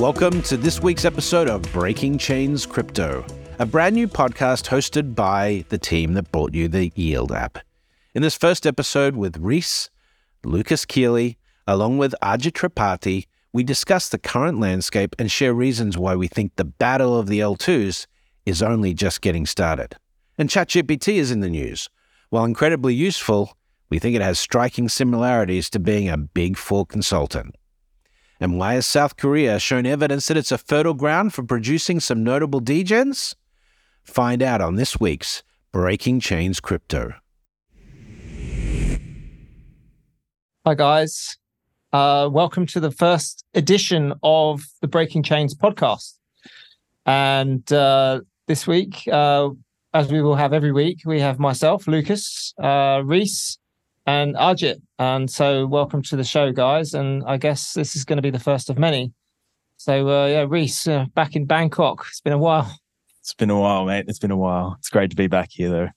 Welcome to this week's episode of Breaking Chains Crypto, a brand new podcast hosted by the team that brought you the Yield app. In this first episode with Rhys, Lucas Kiely, along with Ajit Tripathi, we discuss the current landscape and share reasons why we think the battle of the L2s is only just getting started. And ChatGPT is in the news. While incredibly useful, we think it has striking similarities to being a Big Four consultant. And why has South Korea shown evidence that it's a fertile ground for producing some notable degens? Find out on this week's Breaking Chains Crypto. Hi, guys. Uh, welcome to the first edition of the Breaking Chains podcast. And uh, this week, uh, as we will have every week, we have myself, Lucas, uh, Rhys, and Ajit. And so, welcome to the show, guys. And I guess this is going to be the first of many. So, uh, yeah, Rhys, uh, back in Bangkok. It's been a while. It's been a while, mate. It's been a while. It's great to be back here, though.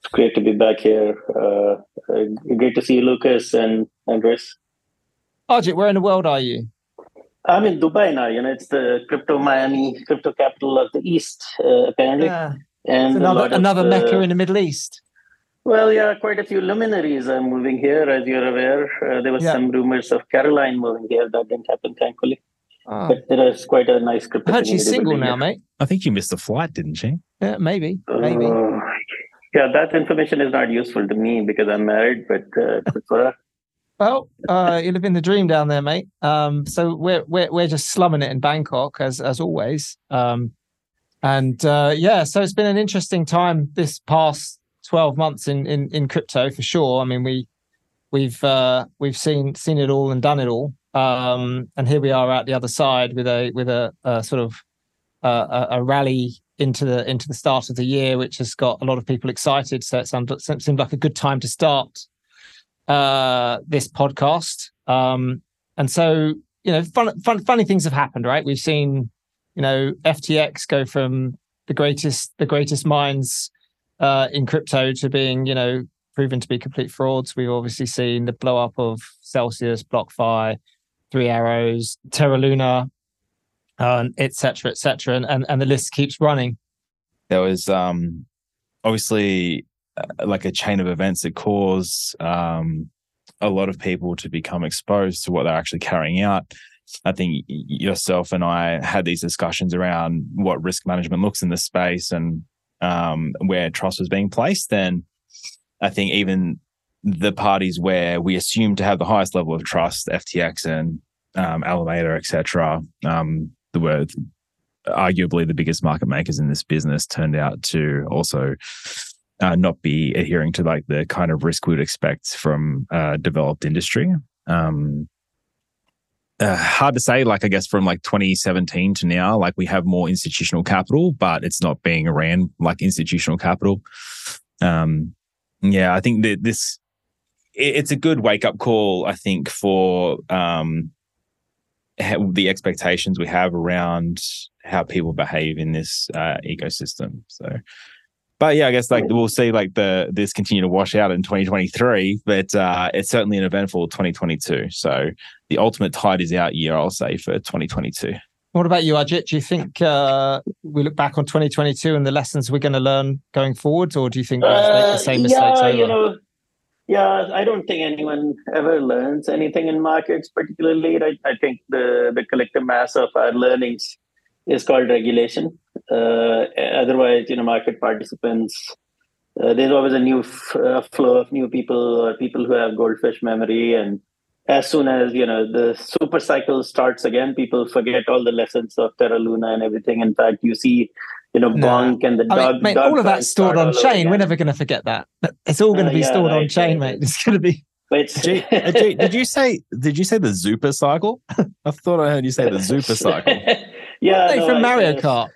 It's great to be back here. Uh, uh, great to see you, Lucas and Andres. Ajit, where in the world are you? I'm in Dubai now. You know, it's the crypto Miami, crypto capital of the East, uh, apparently. Yeah. And It's a another of, another uh, Mecca in the Middle East. Well, yeah, quite a few luminaries are moving here, as you're aware. Uh, there was Yeah. some rumors of Caroline moving here. That didn't happen, thankfully. Oh. But there is quite a nice crypto I heard she's single now, here. mate. I think you missed a flight, didn't she? Yeah, maybe, maybe. Uh, yeah, that information is not useful to me because I'm married, but uh, for her. Well, uh, you're living the dream down there, mate. Um, so we're we're we're just slumming it in Bangkok as as always. Um, and uh, yeah, so it's been an interesting time this past twelve months in in in crypto for sure. I mean, we we've uh, we've seen seen it all and done it all. Um, and here we are at the other side with a with a, a sort of uh, a, rally into the into the start of the year, which has got a lot of people excited. So it sounds seemed like a good time to start uh, this podcast. Um, and so, you know, fun, fun, funny things have happened, right? We've seen, you know, FTX go from the greatest, the greatest minds uh, in crypto to being, you know, proven to be complete frauds. We've obviously seen the blow up of Celsius, BlockFi, Three Arrows, Terra Luna, uh, et cetera, et cetera. And, and, and the list keeps running. There was um, obviously uh, like a chain of events that caused um, a lot of people to become exposed to what they're actually carrying out. I think yourself and I had these discussions around what risk management looks in this space and um, where trust was being placed. then I think even the parties where we assume to have the highest level of trust, FTX and um, Alameda, etc., um, the were arguably the biggest market makers in this business, turned out to also uh, not be adhering to like the kind of risk we would expect from a developed industry. Um, uh, hard to say, like I guess from like 2017 to now, like we have more institutional capital, but it's not being ran like institutional capital. Um, yeah, I think that this it- it's a good wake up call. I think for um, the expectations we have around how people behave in this uh, ecosystem. So, but yeah, I guess like we'll see like the this continue to wash out in 2023, but uh, it's certainly an eventful 2022. So the ultimate tide is out year, I'll say for 2022. What about you, Ajit? Do you think uh, we look back on 2022 and the lessons we're going to learn going forward, or do you think we'll just make the same Uh, mistakes yeah, over? you know, yeah, I don't think anyone ever learns anything in markets, particularly. I, I think the, the collective mass of our learnings is called regulation. Uh, otherwise, you know, market participants, uh, there's always a new f- uh, flow of new people or people who have goldfish memory. And as soon as, you know, the super cycle starts again, people forget all the lessons of Terra Luna and everything. In fact, you see you know, Nah. Bonk and the I dog. mean, mate, dog all of that's stored on chain. We're never going to forget that. It's all going to Uh, be yeah, stored on chain, right. mate. It's going to be. But G, uh, did you say did you say the Zupa cycle? I thought I heard you say the Zupa cycle. yeah, no, from I Mario guess Kart.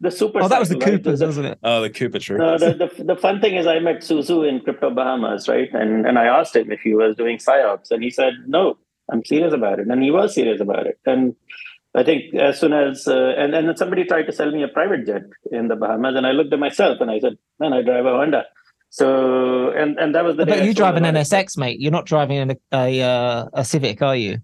The super. Oh, that was the cycle, right? Coopers, The- wasn't it? Oh, the Cooper tree. No, the, the, the fun thing is I met Su Zhu in Crypto Bahamas, right? And and I asked him if he was doing psyops, and he said, "No, I'm serious about it." And he was serious about it. And I think as soon as uh, and and then somebody tried to sell me a private jet in the Bahamas, and I looked at myself and I said, "Man, I drive a Honda." So and and that was the. But I you sold drive an. NSX, mate. You're not driving an, a uh, a Civic, are you?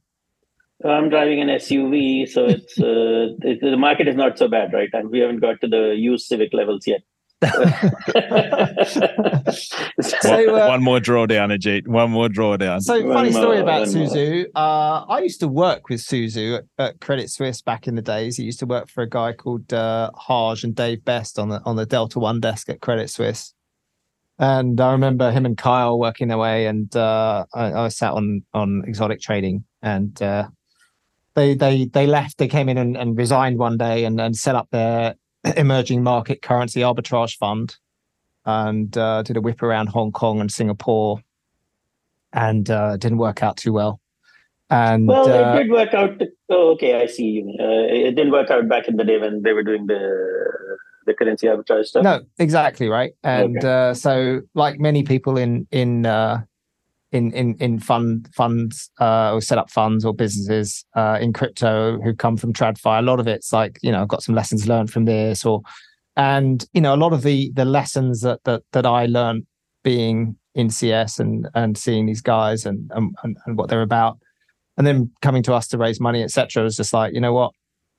I'm driving an SUV, so it's uh, it, the market is not so bad, right? And we haven't got to the used Civic levels yet. So, one, uh, one more drawdown, Ajit. One more drawdown. So One funny story about one. Su Zhu. Uh, I used to work with Su Zhu at, at Credit Suisse back in the days. He used to work for a guy called uh, Harj and Dave Best on the on the Delta One desk at Credit Suisse. And I remember him and Kyle working their way, and uh, I, I sat on on exotic trading, and uh, they they they left. They came in and, and resigned one day, and, and set up their emerging market currency arbitrage fund, and uh, did a whip around Hong Kong and Singapore, and uh, didn't work out too well. And Well, uh, it did work out. Oh, okay, I see. Uh, it didn't work out back in the day when they were doing the the currency arbitrage stuff. No, exactly right. And Okay. uh, so, like many people in in uh, in in in fund funds uh, or set up funds or businesses uh, in crypto who come from TradFi, a lot of it's like you know I've got some lessons learned from this, or and you know a lot of the the lessons that that that I learned being in CS and and seeing these guys and and, and, what they're about, and then coming to us to raise money, etc. Was just like you know what.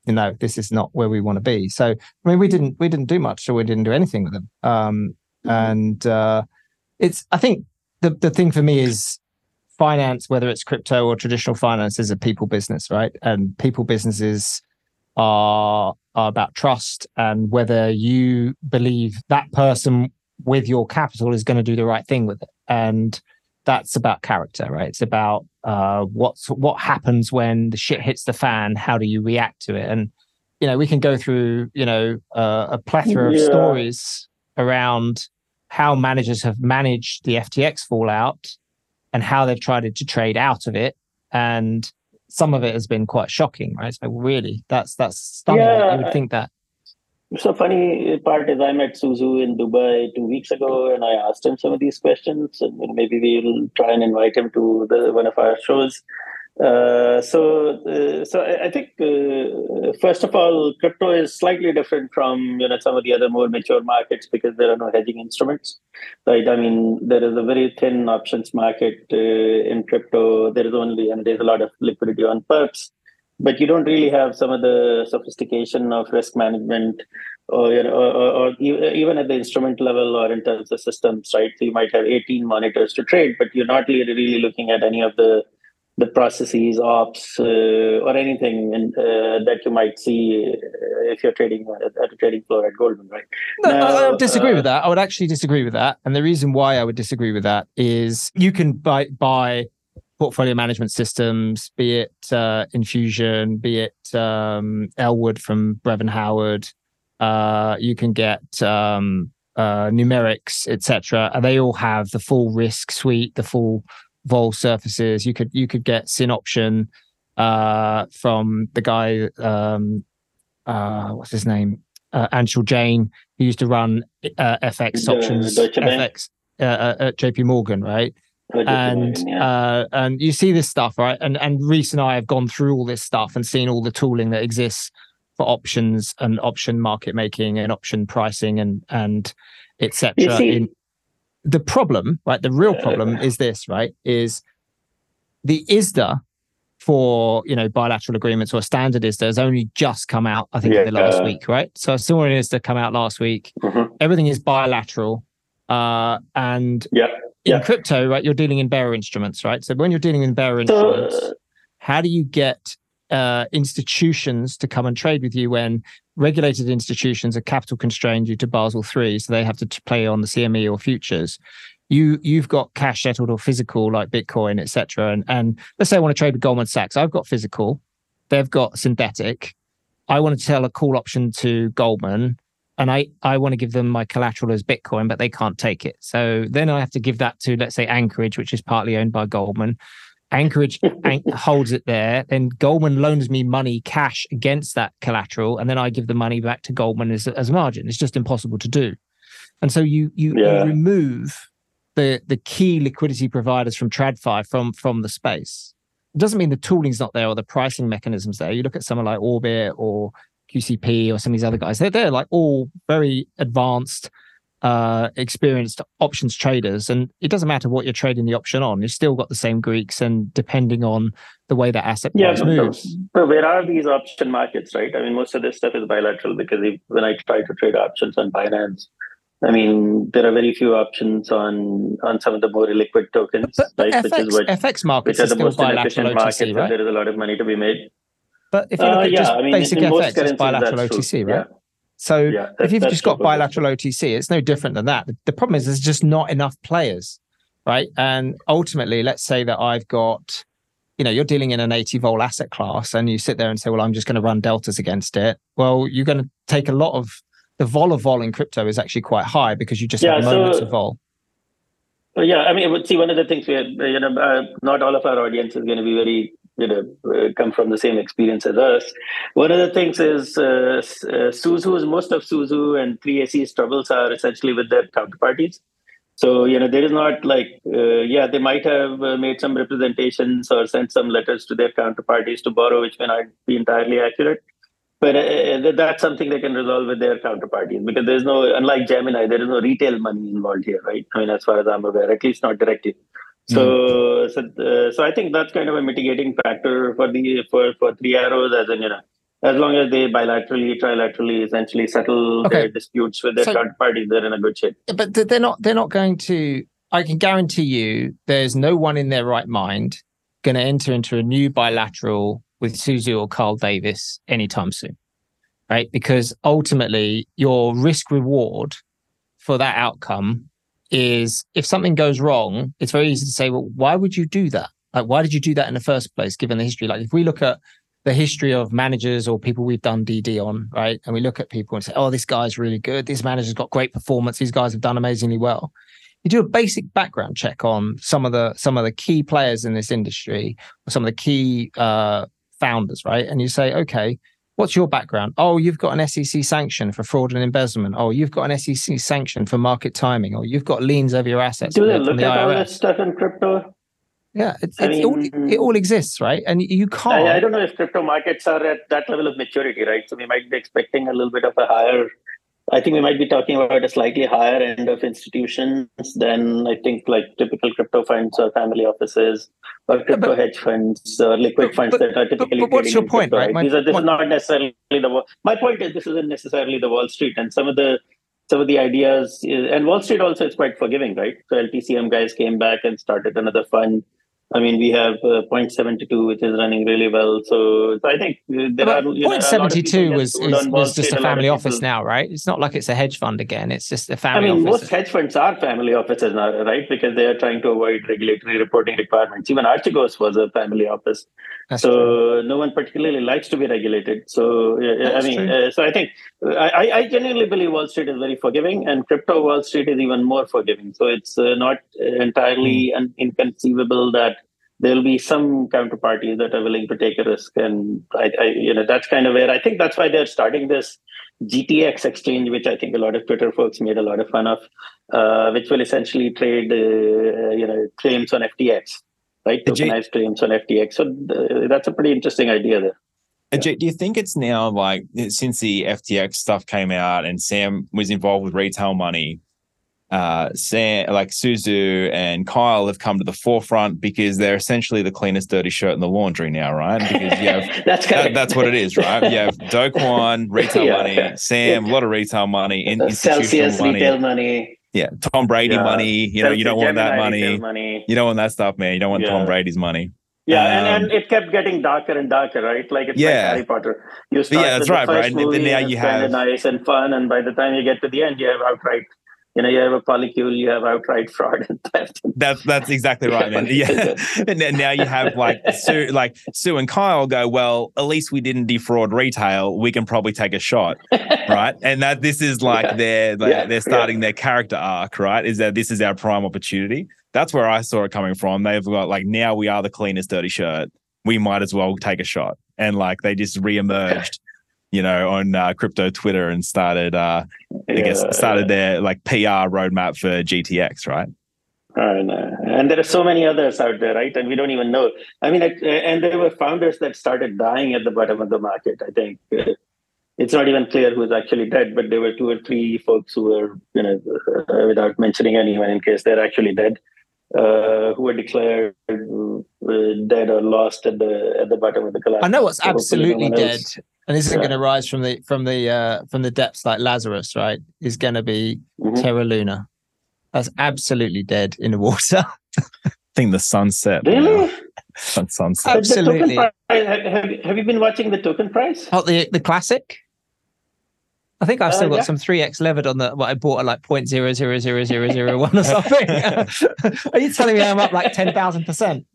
You know, this is not where we want to be. So, I mean, we didn't we didn't do much, or we didn't do anything with them. Um, and uh, it's I think the the thing for me is finance, whether it's crypto or traditional finance, is a people business, right? And people businesses are are about trust and whether you believe that person with your capital is going to do the right thing with it. And that's about character, right? It's about uh, what's what happens when the shit hits the fan. How do you react to it? And you know, we can go through you know uh, a plethora of stories around how managers have managed the FTX fallout and how they've tried to trade out of it. And some of it has been quite shocking, right? So really, that's that's stunning. Yeah, you would think that. So funny uh, part is I met Su Zhu in Dubai two weeks ago, and I asked him some of these questions, and maybe we'll try and invite him to the, one of our shows. Uh, so, uh, so I, I think uh, first of all, crypto is slightly different from you know some of the other more mature markets because there are no hedging instruments, right? I mean, there is a very thin options market uh, in crypto. There is only and there's a lot of liquidity on perps but you don't really have some of the sophistication of risk management or you know or, or, even at the instrument level or in terms of systems right so you might have 18 monitors to trade but you're not really looking at any of the the processes ops uh, or anything in, uh, that you might see uh, if you're trading at, at a trading floor at goldman right No, I- I Now, would disagree uh, with that. I would actually disagree with that. And the reason why I would disagree with that is you can buy buy portfolio management systems, be it uh, Infusion, be it um, Elwood from Brevan Howard. Uh, you can get um, uh, numerics, etc. And they all have the full risk suite, the full vol surfaces. You could you could get Synoption uh, from the guy. Um, uh, what's his name? Uh, Anshul Jain, who used to run uh, FX options. FX uh, uh, at JP Morgan, right? And imagine, yeah. uh, and you see this stuff, right? And and Rhys and I have gone through all this stuff and seen all the tooling that exists for options and option market making and option pricing and and etc. In the problem, right? The real problem is this, right? Is the ISDA for you know bilateral agreements or standard ISDA has only just come out. I think in the last Yeah. week, right? So I saw an ISDA come out last week. Mhm. Everything is bilateral, uh, and yeah in Yeah. crypto, right, you're dealing in bearer instruments, right? So when you're dealing in bearer instruments, uh, how do you get uh, institutions to come and trade with you when regulated institutions are capital constrained due to Basel III, so they have to play on the CME or futures? You you've got cash settled or physical like Bitcoin, etc. And and let's say I want to trade with Goldman Sachs. I've got physical, they've got synthetic. I want to sell a call option to Goldman. and I, I want to give them my collateral as Bitcoin, but they can't take it. So then I have to give that to, let's say, Anchorage, which is partly owned by Goldman. Anchorage holds it there. Then Goldman loans me money cash against that collateral, and then I give the money back to Goldman as, as a margin. It's just impossible to do. And so you you, yeah. you remove the the key liquidity providers from TradFi from from the space. It doesn't mean the tooling's not there or the pricing mechanisms there. You look at someone like Orbit or QCP or some of these other guys. They're they're like all very advanced uh, experienced options traders, and it doesn't matter what you're trading the option on. You've still got the same Greeks, and depending on the way that asset price yeah, moves. So where are these option markets, right? I mean, most of this stuff is bilateral because if, when I try to trade options on Binance, I mean, there are very few options on on some of the more liquid tokens, but, but right? FX, which is what, FX markets which are the most inefficient OTC, markets, right? there is a lot of money to be made. But if you look uh, at yeah, just I mean, basic FX, it's bilateral OTC, right? Yeah. So yeah, if you've just got bilateral OTC, it's no different than that. The problem is there's just not enough players, right? And ultimately, let's say that I've got, you know, you're dealing in an 80 vol asset class and you sit there and say, well, I'm just going to run deltas against it. Well, you're going to take a lot of the vol of vol in crypto is actually quite high because you just yeah, have moments of vol. Well, yeah, I mean, see, one of the things we had, you know, uh, not all of our audience is going to be very you know uh, come from the same experience as us. One of the things is uh, uh, Su Zhu's most of Su Zhu and 3AC's troubles are essentially with their counterparties. So you know there is not like uh, yeah they might have uh, made some representations or sent some letters to their counterparties to borrow, which may not be entirely accurate. But uh, that's something they can resolve with their counterparties because there's no, unlike Gemini, there is no retail money involved here, right? I mean, as far as I'm aware, at least not directly. So, mm. so, uh, so I think that's kind of a mitigating factor for the for for three arrows, as in you know, as long as they bilaterally, trilaterally, essentially settle okay. their disputes with their so, parties, they're in a good shape. But they're not. They're not going to. I can guarantee you, there's no one in their right mind going to enter into a new bilateral with Su Zhu or Carl Davis anytime soon, right? Because ultimately, your risk reward for that outcome is if something goes wrong, it's very easy to say, well, why would you do that? Like, why did you do that in the first place, given the history? Like, if we look at the history of managers or people we've done DD on, right? And we look at people and say, oh, this guy's really good. This manager's got great performance. These guys have done amazingly well. You do a basic background check on some of the some of the key players in this industry, or some of the key uh, founders, right? And you say, okay, What's your background? Oh, you've got an SEC sanction for fraud and embezzlement. Oh, you've got an SEC sanction for market timing. Or you've got liens over your assets. Do they look the at IRS. all this stuff in crypto? Yeah, it's, it's mean, all, it all exists, right? And you can't. I, I, don't know if crypto markets are at that level of maturity, right? So we might be expecting a little bit of a higher I think we might be talking about a slightly higher end of institutions than I think like typical crypto funds or family offices or crypto but, hedge funds or liquid but, funds but, that are typically. But, what's your point, crypto, right? right? These are, this point. is not necessarily the. My point is this isn't necessarily the Wall Street, and some of the some of the ideas and Wall Street also is quite forgiving, right? So LTCM guys came back and started another fund I mean, we have uh, 0.72, which is running really well. So, so I think uh, there but are. 0.72 was, is, was just a family a office now, right? It's not like it's a hedge fund again. It's just a family I mean, office. most hedge funds are family offices now, right? Because they are trying to avoid regulatory reporting requirements. Even Archegos was a family office. That's so true. no one particularly likes to be regulated. So, I mean, uh, so I think I, I genuinely believe Wall Street is very forgiving and crypto Wall Street is even more forgiving. So it's uh, not entirely un- inconceivable that there'll be some counterparties that are willing to take a risk. And I, I, you know that's kind of where i think that's why they're starting this gtx exchange which i think a lot of twitter folks made a lot of fun of uh, which will essentially trade uh, you know claims on ftx right? Tokenized claims on ftx so uh, that's a pretty interesting idea there yeah. do you think it's now like since the FTX stuff came out and Sam was involved with retail money? uh, Sam, like Su Zhu and Kyle have come to the forefront because they're essentially the cleanest dirty shirt in the laundry now, right? Because you have that's that, that's what it is, right? You have Do Kwon, retail yeah. money, Sam, a lot of retail money, in, Celsius money. retail money. Yeah, Tom Brady yeah. money. You know, Celsius, you don't want that money. money. You don't want that stuff, man. You don't want yeah. Tom Brady's money. Yeah, um, and, and it kept getting darker and darker, right? Like it's yeah. like Harry Potter. You start yeah, that's right, right. And then now you have nice and fun, and by the time you get to the end, you have outright you know, you have a polycule, you have outright fraud and theft. That's that's exactly right, man. Yeah. and now you have like Sue, like Sue and Kyle go, well, at least we didn't defraud retail. We can probably take a shot, right? And that this is like yeah. their like, yeah. they're starting yeah. their character arc, right? Is that this is our prime opportunity? That's where I saw it coming from. They've got like now we are the cleanest dirty shirt. We might as well take a shot, and like they just reemerged you know, on uh, crypto Twitter and started, uh, I guess, started their like PR roadmap for GTX, right? I know. And there are so many others out there, right? And we don't even know. I mean, and there were founders that started dying at the bottom of the market. I think it's not even clear who's actually dead, but there were two or three folks who were, you know, uh, without mentioning anyone in case they're actually dead, uh, who were declared uh, dead or lost at the at the bottom of the collapse. I know what's so absolutely dead and isn't yeah. going to rise from the from the uh, from the depths like Lazarus, right? Is going to be mm-hmm. Terra Luna. That's absolutely dead in the water. I think the sunset. Really? Sunset. Absolutely. Price, have, have you been watching the token price? Oh, the the classic. I think I've still uh, got yeah. some three x levered on the what I bought at like point zero zero zero zero zero one or something. Are you telling me I'm up like ten thousand percent?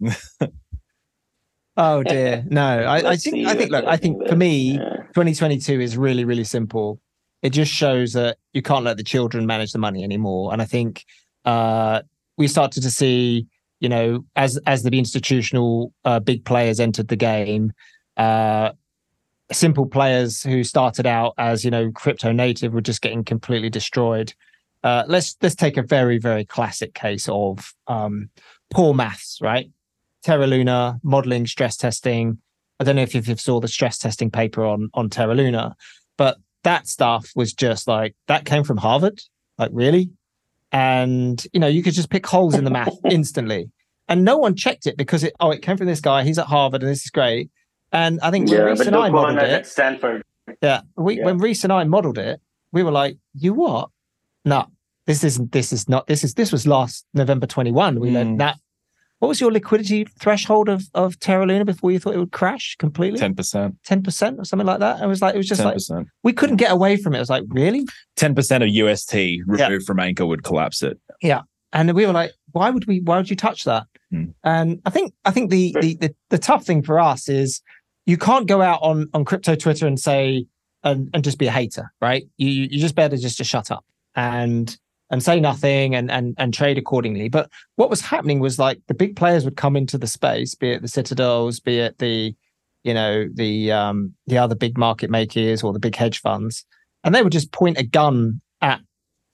Oh dear, no. I, I think I think look, I think for me, 2022 is really really simple. It just shows that you can't let the children manage the money anymore, and I think uh, we started to see, you know, as as the institutional uh, big players entered the game, uh, simple players who started out as you know crypto native were just getting completely destroyed. Uh, let's let's take a very very classic case of um, poor maths, right? Terra Luna modeling, stress testing. I don't know if you saw the stress testing paper on on Terra Luna, but that stuff was just like that came from Harvard. Like really, and you know you could just pick holes in the math instantly, and no one checked it because it oh it came from this guy. He's at Harvard, and this is great. And I think when yeah, Rhys and I modeled it, at Stanford. Yeah, we, yeah. when Rhys and I modeled it, we were like, "You what? No, this isn't. This is not. This is. This was last November twenty one. We mm. learned that what was your liquidity threshold of of Terra Luna before you thought it would crash completely? Ten percent. Ten percent or something like that. It was like it was just 10%. like we couldn't get away from it. It was like really. Ten percent of UST removed yeah. from Anchor would collapse it. Yeah, and we were like, why would we? Why would you touch that? Hmm. And I think I think the, the the the tough thing for us is you can't go out on on crypto Twitter and say and and just be a hater, right? You you just better just to shut up and and say nothing and and and trade accordingly. But what was happening was like the big players would come into the space, be it the Citadels, be it the you know the um the other big market makers or the big hedge funds, and they would just point a gun at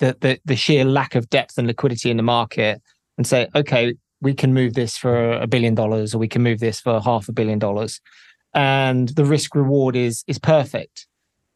the the, the sheer lack of depth and liquidity in the market and say, okay, we can move this for a billion dollars or we can move this for half a billion dollars, and the risk reward is is perfect,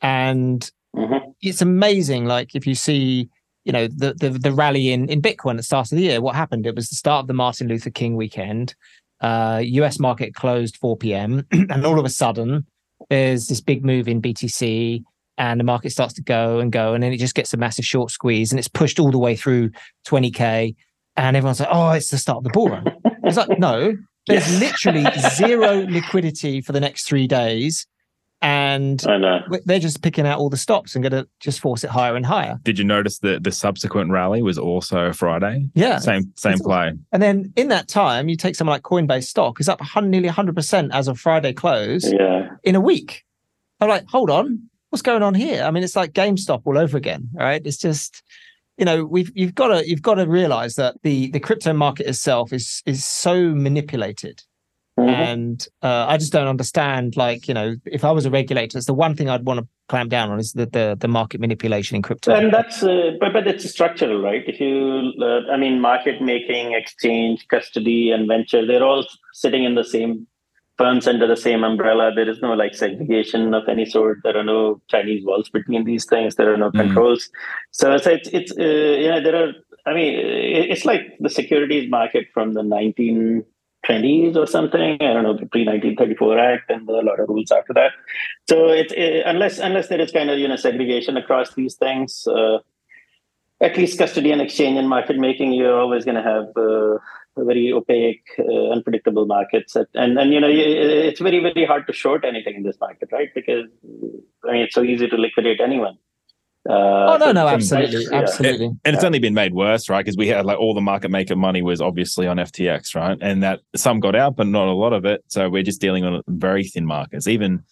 and mm-hmm. it's amazing. Like if you see you know the, the the rally in in Bitcoin at the start of the year. What happened? It was the start of the Martin Luther King weekend. Uh, U.S. market closed 4 p.m. and all of a sudden there's this big move in BTC, and the market starts to go and go, and then it just gets a massive short squeeze, and it's pushed all the way through 20k, and everyone's like, "Oh, it's the start of the bull run." it's like, no, there's literally zero liquidity for the next three days and they're just picking out all the stops and going to just force it higher and higher. Did you notice that the subsequent rally was also Friday? Yeah, same same it's play. And then in that time, you take someone like Coinbase stock is up nearly 100 percent as of Friday close. Yeah, in a week. I'm like, hold on, what's going on here? I mean, it's like GameStop all over again, right? It's just you know we've you've got to you've got to realize that the the crypto market itself is is so manipulated Mm-hmm. And uh, I just don't understand. Like, you know, if I was a regulator, it's the one thing I'd want to clamp down on is the the, the market manipulation in crypto. And that's, uh, but but it's structural, right? If you, uh, I mean, market making, exchange, custody, and venture, they're all sitting in the same firms under the same umbrella. There is no like segregation of any sort. There are no Chinese walls between these things. There are no mm-hmm. controls. So, so it's it's uh, you know there are. I mean, it's like the securities market from the 19 20s or something. I don't know, the pre 1934 Act and a lot of rules after that. So it's it, unless unless there is kind of you know segregation across these things, uh, at least custody and exchange and market making, you're always going to have uh, very opaque, uh, unpredictable markets. And and you know it's very very hard to short anything in this market, right? Because I mean it's so easy to liquidate anyone. Uh, oh no, no, absolutely, yeah. absolutely. And, and it's only been made worse, right? Because we had like all the market maker money was obviously on FTX, right? And that some got out, but not a lot of it. So we're just dealing on very thin markets. Even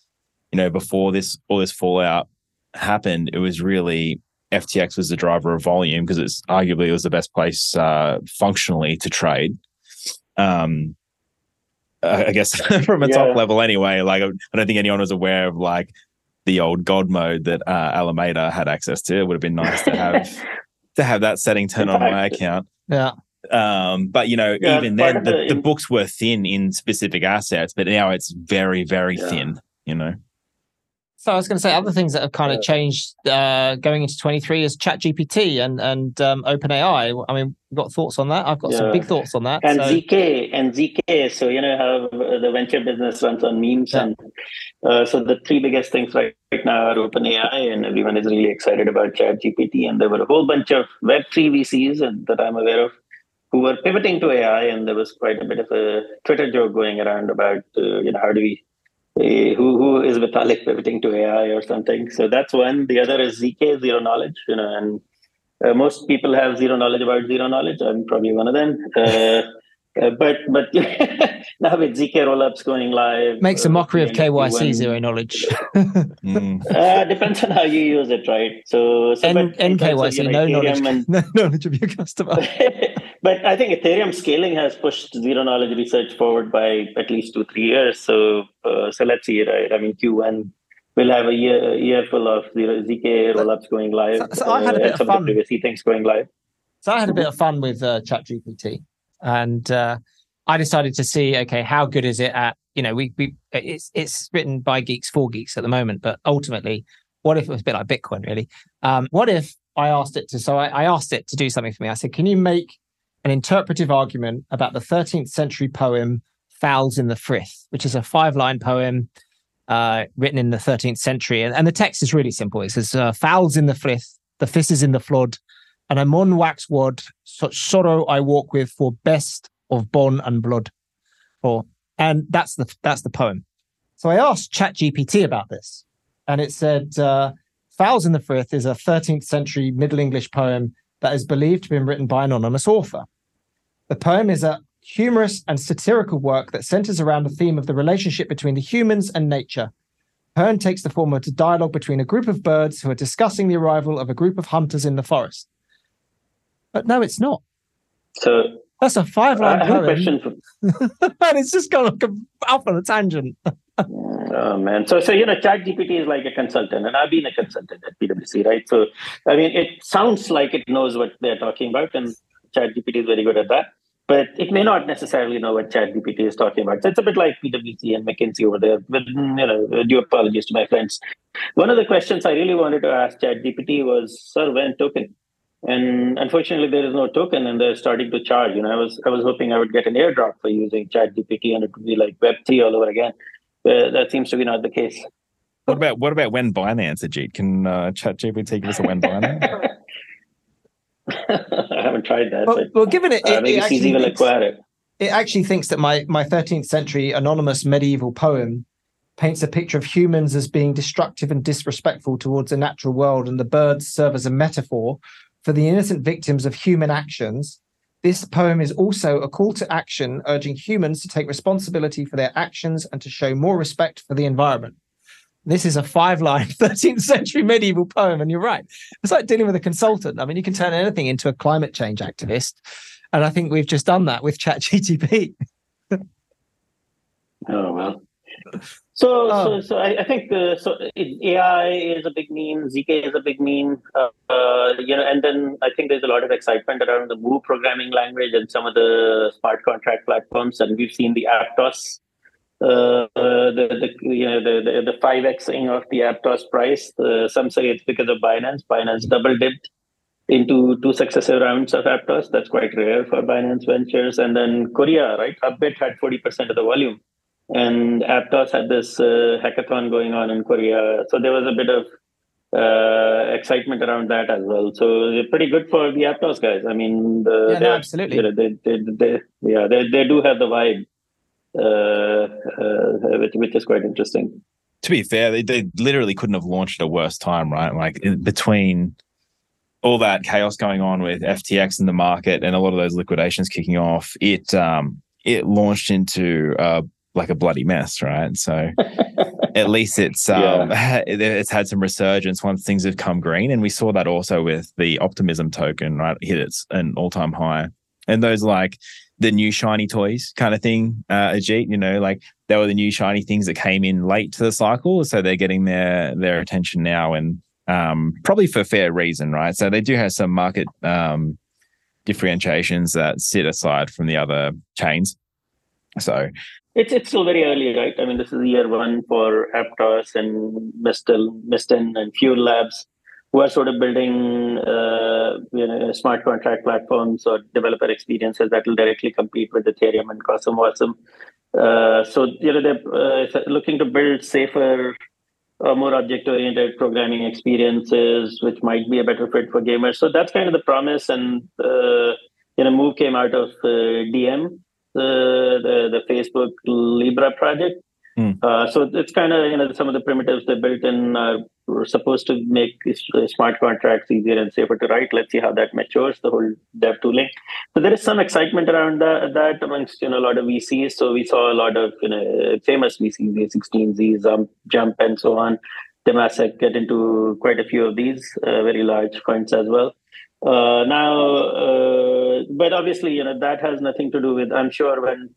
you know before this all this fallout happened, it was really FTX was the driver of volume because it's arguably it was the best place uh, functionally to trade. Um, I guess from a yeah. top level anyway. Like I don't think anyone was aware of like the old God mode that uh, Alameda had access to. It would have been nice to have to have that setting turn on my account. Yeah. Um, but you know, yeah, even then, the, the, books were thin in specific assets, but now it's very, very yeah. thin. You know. So I was going to say other things that have kind of changed uh, going into 23 is ChatGPT and and um, OpenAI. I mean, got thoughts on that? I've got yeah. some big thoughts on that. And so. ZK and ZK. So you know how the venture business runs on memes, yeah. and uh, so the three biggest things right, right now are OpenAI, and everyone is really excited about ChatGPT. And there were a whole bunch of Web3 VCs that I'm aware of who were pivoting to AI, and there was quite a bit of a Twitter joke going around about uh, you know how do we uh, who who is Vitalik pivoting to AI or something. So that's one. The other is ZK, zero knowledge. You know, and uh, most people have zero knowledge about zero knowledge. I'm probably one of them. Uh, uh, but but now with zk rollups going live, makes a mockery of KYC zero knowledge. mm. uh, depends on how you use it, right? So, so N- NKYC, no knowledge, and, no knowledge of your customer. But I think Ethereum scaling has pushed zero knowledge research forward by at least two three years. So uh, so let's see, right? I mean Q1 we'll have a year, year full of zero ZK rollups going live. So, so I had a bit uh, of fun. Of things going live. So I had a bit of fun with uh, ChatGPT and uh, I decided to see okay how good is it at you know we we it's it's written by geeks for geeks at the moment, but ultimately, what if it was a bit like Bitcoin really? Um, what if I asked it to so I, I asked it to do something for me. I said, can you make an interpretive argument about the 13th century poem Fowls in the Frith, which is a five line poem uh, written in the 13th century. And, and, the text is really simple. It says, uh, Fowls in the Frith, the fishes in the flood, and I'm on wax wad, such sorrow I walk with for best of bone and blood. For and that's the that's the poem. So I asked ChatGPT about this, and it said uh, "Fowls in the Frith" is a 13th century Middle English poem that is believed to have been written by an anonymous author. The poem is a humorous and satirical work that centers around the theme of the relationship between the humans and nature. Poem takes the form of a dialogue between a group of birds who are discussing the arrival of a group of hunters in the forest. But no, it's not. So that's a five line poem. question for... and it's just gone like a, off on a tangent. oh man. So so you know, ChatGPT is like a consultant, and I've been a consultant at PwC, right? So I mean it sounds like it knows what they're talking about, and ChatGPT is very good at that. But it may not necessarily know what Chat ChatGPT is talking about. So it's a bit like PwC and McKinsey over there. But mm, you know, uh, due apologies to my friends. One of the questions I really wanted to ask Chat ChatGPT was, "Sir, when token?" and unfortunately there is no token and they're starting to charge you know i was i was hoping i would get an airdrop for using chat gpt and it would be like web 3 all over again but that seems to be not the case what about what about when binance ajit can uh, chat gpt give us a when binance i haven't tried that well, but, well given it, uh, maybe it will acquire it it actually thinks that my my 13th century anonymous medieval poem paints a picture of humans as being destructive and disrespectful towards the natural world and the birds serve as a metaphor for the innocent victims of human actions. This poem is also a call to action urging humans to take responsibility for their actions and to show more respect for the environment. This is a five line 13th century medieval poem. And you're right. It's like dealing with a consultant. I mean, you can turn anything into a climate change activist. And I think we've just done that with ChatGTP. oh, well. So, oh. so, so I, I think uh, so. AI is a big meme. ZK is a big meme. Uh, uh, you know, and then I think there's a lot of excitement around the Move programming language and some of the smart contract platforms. And we've seen the Aptos, uh, the the you know the the five xing of the Aptos price. Uh, some say it's because of Binance. Binance double dipped into two successive rounds of Aptos. That's quite rare for Binance Ventures. And then Korea, right? Upbit had forty percent of the volume and Aptos had this uh, hackathon going on in Korea. So there was a bit of uh, excitement around that as well. So they're pretty good for the Aptos guys. I mean, the, yeah, no, absolutely. They, they, they, yeah, they, they do have the vibe, which, which is quite interesting. to be fair, they, they literally couldn't have launched at a worse time, right? Like between all that chaos going on with FTX in the market and a lot of those liquidations kicking off, it um it launched into uh like a bloody mess, right? So at least it's um yeah. it's had some resurgence once things have come green, and we saw that also with the optimism token, right? Hit its an all time high, and those like the new shiny toys kind of thing, uh, Ajit. You know, like they were the new shiny things that came in late to the cycle, so they're getting their their attention now, and um, probably for fair reason, right? So they do have some market um, differentiations that sit aside from the other chains. So it's it's still very early, right? I mean, this is year one for Aptos and Mistel, Mysten and Fuel Labs, who are sort of building uh, you know smart contract platforms or developer experiences that will directly compete with Ethereum and CosmWasm. Uh, so you know they're uh, looking to build safer uh, more object-oriented programming experiences, which might be a better fit for gamers. So that's kind of the promise. And uh, you know, Move came out of uh, Diem, the, the, the Facebook Libra project. Mm. Uh, so it's kind of you know some of the primitives they built in are supposed to make smart contracts easier and safer to write. Let's see how that matures. The whole dev tooling. So there is some excitement around that, that amongst you know a lot of VCs. So we saw a lot of you know famous VCs, A16Z, Jump, Jump, and so on. Temasek get into quite a few of these uh, very large funds as well. Uh, now, uh, but obviously, you know that has nothing to do with. I'm sure when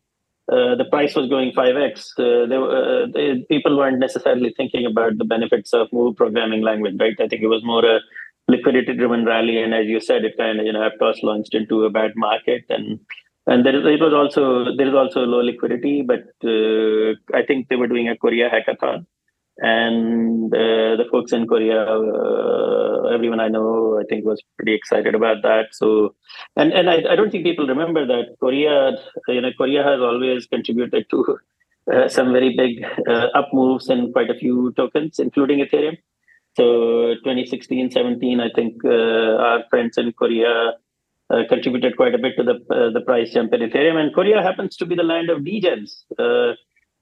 uh, the price was going 5x, uh, they, uh, they, people weren't necessarily thinking about the benefits of Move programming language, right? I think it was more a liquidity driven rally. And as you said, it kind of, you know, Aptos launched into a bad market. And and there is, it was also, there is also low liquidity, but uh, I think they were doing a Korea hackathon and uh, the folks in Korea, uh, everyone I know, I think was pretty excited about that. So, and and I, I don't think people remember that Korea, you know, Korea has always contributed to uh, some very big uh, up moves in quite a few tokens, including Ethereum. So, 2016, 17, I think uh, our friends in Korea. Uh, contributed quite a bit to the the price jump in Ethereum, and Korea happens to be the land of degens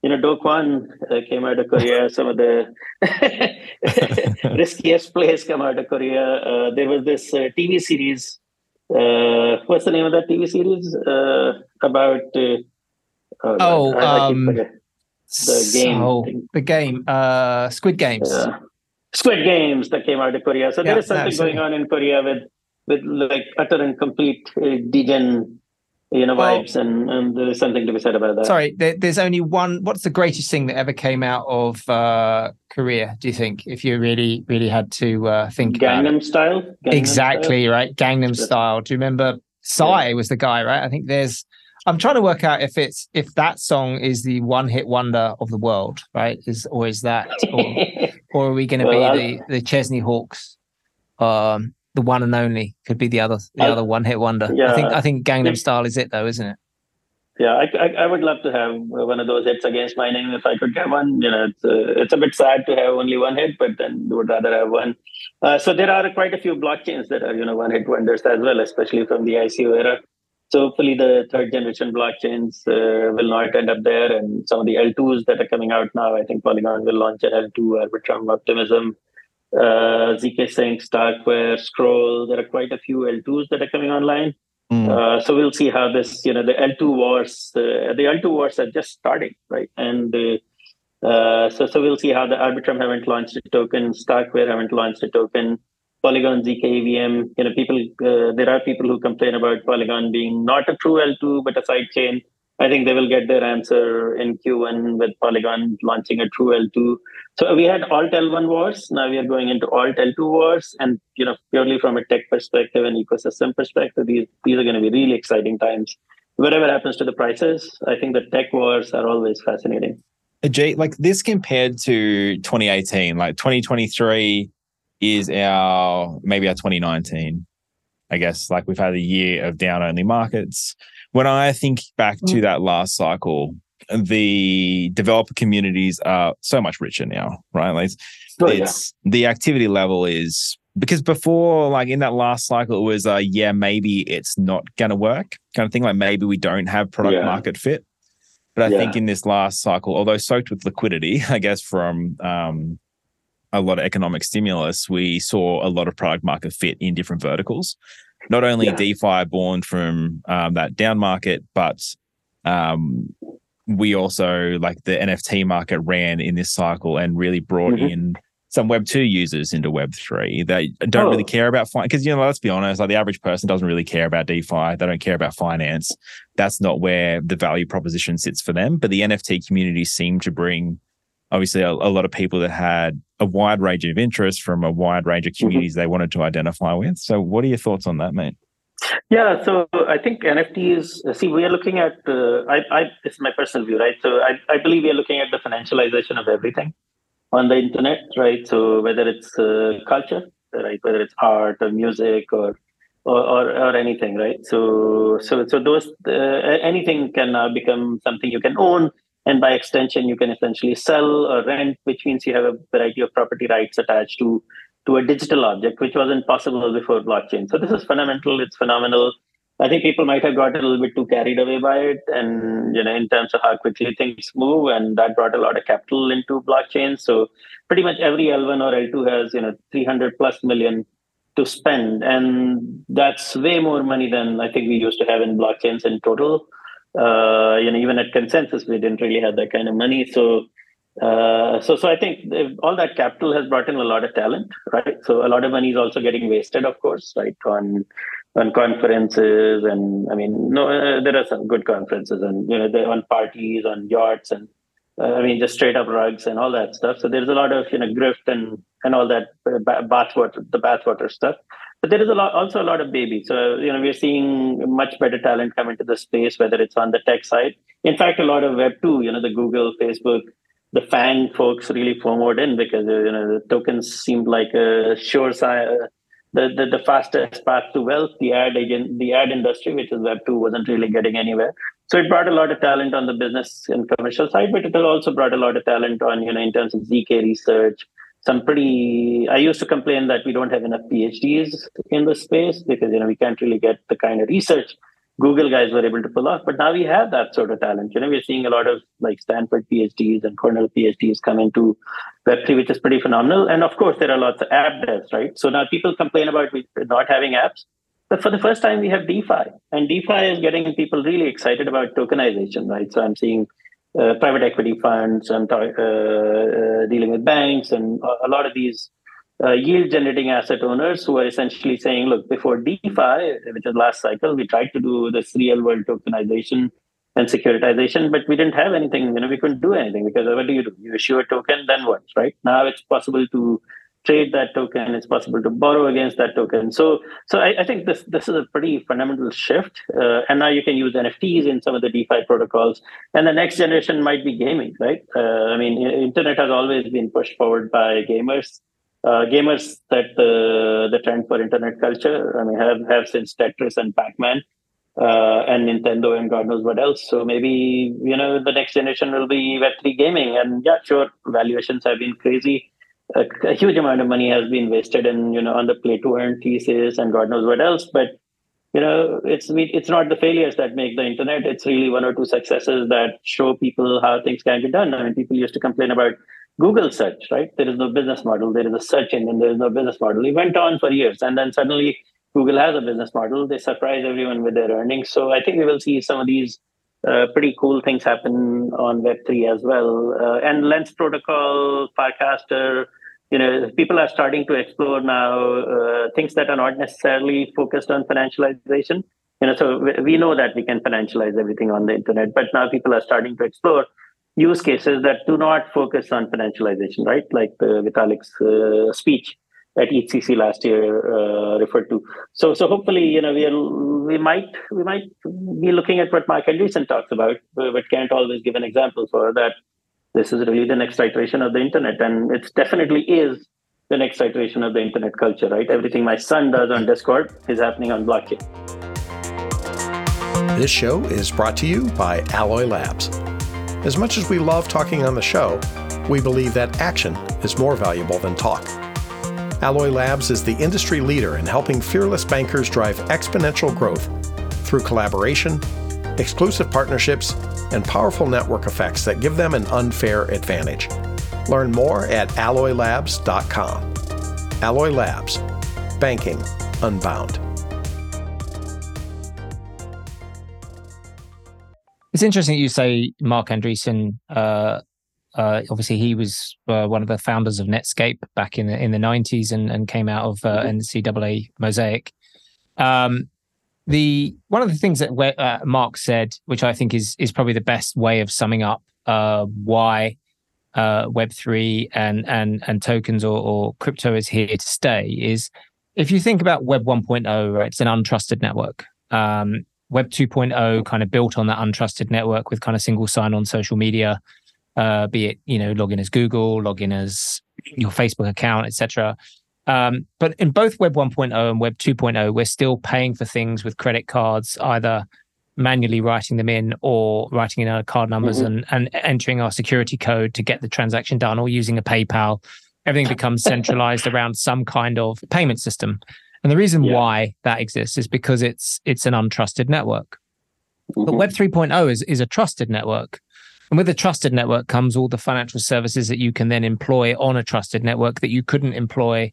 you know, Do Kwon uh, came out of Korea. Some of the riskiest plays come out of Korea. Uh, there was this uh, TV series. Uh, what's the name of that TV series? Uh, about uh, oh, oh um, the game. The game. Squid Games. Squid Games that came out of Korea. So yeah, there is something going on in Korea with with like utter and complete degen you know well, vibes and and there's something to be said about that. Sorry there, there's only one what's the greatest thing that ever came out of uh korea do you think if you really really had to uh think gangnam style? Gangnam exactly style? right gangnam style. Do you remember Psy yeah. was the guy right? I think there's i'm trying to work out if it's if that song is the one hit wonder of the world right? Is or is that or, or are we going to well, be the the Chesney Hawkes um the one and only could be the other the I, other one hit wonder. Yeah, I think I think Gangnam Style is it though, isn't it? Yeah, I, I, I would love to have one of those hits against my name if I could get one. You know, it's a, uh, it's a bit sad to have only one hit, but then would rather have one. Uh, so there are quite a few blockchains that are you know one hit wonders as well, especially from the ICO era. So hopefully the third generation blockchains uh, will not end up there, and some of the L2s that are coming out now, I think Polygon will launch an L2, Arbitrum, Optimism uh, zkSync, Starkware, Scroll. There are quite a few L2s that are coming online. Mm. Uh, so we'll see how this, you know, the L2 wars, uh, the L2 wars are just starting, right? And uh, so, so we'll see how the Arbitrum haven't launched a token, Starkware haven't launched a token, Polygon ZK EVM. You know, people, uh, there are people who complain about Polygon being not a true L2 but a side chain. I think they will get their answer in Q1 with Polygon launching a true L2. So we had alt L1 wars. Now we are going into alt L2 wars. And, you know, purely from a tech perspective and ecosystem perspective, these, these are going to be really exciting times. Whatever happens to the prices, I think the tech wars are always fascinating. Jay, like this compared to 2018, like 2023 is our maybe our 2019. I guess like we've had a year of down only markets when I think back to mm. that last cycle, the developer communities are so much richer now, right? Like oh, it's yeah. the activity level is because before, like in that last cycle, it was uh yeah, maybe it's not gonna work kind of thing. Like maybe we don't have product yeah. market fit. But I Yeah. think in this last cycle, although soaked with liquidity, I guess from um, a lot of economic stimulus, we saw a lot of product market fit in different verticals. Not only Yeah. DeFi born from um, that down market, but um, we also like the NFT market ran in this cycle and really brought Mhm. in some Web two users into Web three. They don't really Oh. care about finance because you know, let's be honest, like the average person doesn't really care about DeFi. They don't care about finance. That's not where the value proposition sits for them. But the NFT community seemed to bring obviously a, a lot of people that had a wide range of interests from a wide range of communities they wanted to identify with. So, what are your thoughts on that, mate? Yeah, so I think NFTs. See, we are looking at. Uh, I, I, this is my personal view, right? So I, I believe we are looking at the financialization of everything on the internet, right? So whether it's uh, culture, right, whether it's art or music or or, or, or anything, right? So so so those uh, anything can now become something you can own, and by extension, you can essentially sell or rent, which means you have a variety of property rights attached to to a digital object, which wasn't possible before blockchain. So this is fundamental. It's phenomenal. I think people might have got a little bit too carried away by it, and you know, in terms of how quickly things move, and that brought a lot of capital into blockchain. So pretty much every L1 or L2 has you know 300 plus million to spend, and that's way more money than I think we used to have in blockchains in total. Uh, you know, even at consensus, we didn't really have that kind of money. So uh, so, so I think all that capital has brought in a lot of talent, right? So a lot of money is also getting wasted, of course, right? On on conferences and I mean, no, uh, there are some good conferences and you know, they're on parties, on yachts, and uh, I mean, just straight up rugs and all that stuff. So there's a lot of you know grift and and all that uh, bathwater, the bathwater stuff. But there is a lot, also a lot of baby. So you know, we're seeing much better talent come into the space, whether it's on the tech side. In fact, a lot of Web two, you know, the Google, Facebook, the FANG folks really forward in because uh, you know the tokens seemed like a sure sign, uh, the, the the fastest path to wealth. The ad again, the ad industry, which is Web two, wasn't really getting anywhere. So it brought a lot of talent on the business and commercial side, but it also brought a lot of talent on you know in terms of zk research. Some pretty. I used to complain that we don't have enough PhDs in the space because you know we can't really get the kind of research Google guys were able to pull off. But now we have that sort of talent. You know, we're seeing a lot of like Stanford PhDs and Cornell PhDs come into Web3, which is pretty phenomenal. And of course, there are lots of app devs, right? So now people complain about not having apps. But for the first time, we have DeFi. And DeFi is getting people really excited about tokenization, right? So I'm seeing uh, private equity funds, talk, uh, uh, dealing with banks, and a, lot of these yield generating asset owners who are essentially saying, look, before DeFi, which is last cycle, we tried to do this real world tokenization and securitization, but we didn't have anything, you know, we couldn't do anything because what do you do? You issue a token, then what, right? Now it's possible to trade that token, it's possible to borrow against that token. So so I, I think this this is a pretty fundamental shift. Uh, and now you can use NFTs in some of the DeFi protocols. And the next generation might be gaming, right? Uh, I mean, internet has always been pushed forward by gamers uh, gamers set the the trend for internet culture. I mean, have have since Tetris and Pac-Man, uh, and Nintendo and God knows what else. So maybe you know the next generation will be Web three gaming. And yeah, sure, valuations have been crazy. A, a huge amount of money has been wasted in you know on the play to earn thesis and God knows what else. But you know, it's it's not the failures that make the internet. It's really one or two successes that show people how things can be done. I mean, people used to complain about Google search, right? There is no business model. There is a search engine. There is no business model. It went on for years. And then suddenly Google has a business model. They surprise everyone with their earnings. So I think we will see some of these uh, pretty cool things happen on Web3 as well. Uh, and Lens Protocol, Farcaster, you know, people are starting to explore now uh, things that are not necessarily focused on financialization. You know, so we know that we can financialize everything on the internet, but now people are starting to explore use cases that do not focus on financialization, right? Like the Vitalik's uh, speech at EthCC last year uh, referred to. So, so hopefully, you know, we are, we might we might be looking at what Marc Andreessen talks about, but can't always give an example for that. This is really the next iteration of the internet, and it definitely is the next iteration of the internet culture, right? Everything my son does on Discord is happening on blockchain. This show is brought to you by Alloy Labs. As much as we love talking on the show, we believe that action is more valuable than talk. Alloy Labs is the industry leader in helping fearless bankers drive exponential growth through collaboration, exclusive partnerships, and powerful network effects that give them an unfair advantage. Learn more at alloylabs.com. Alloy Labs, banking unbound. It's interesting you say Marc Andreessen. Uh, uh, obviously, he was uh, one of the founders of Netscape back in the in the nineties, and, and came out of uh, NCSA Mosaic. Um, the one of the things that uh, Marc said, which I think is is probably the best way of summing up uh, why uh, Web three and and and tokens or, or crypto is here to stay, is if you think about Web 1.0, right, it's an untrusted network. Um, Web 2.0 kind of built on that untrusted network with kind of single sign on social media, uh, be it you know login as Google, login as your Facebook account, etc. Um, but in both Web 1.0 and Web 2.0, we're still paying for things with credit cards, either manually writing them in or writing in our card numbers mm-hmm. and, and entering our security code to get the transaction done or using a PayPal. Everything becomes centralized around some kind of payment system. And the reason yeah. why that exists is because it's it's an untrusted network. Mm-hmm. But Web 3.0 is, is a trusted network. And with a trusted network comes all the financial services that you can then employ on a trusted network that you couldn't employ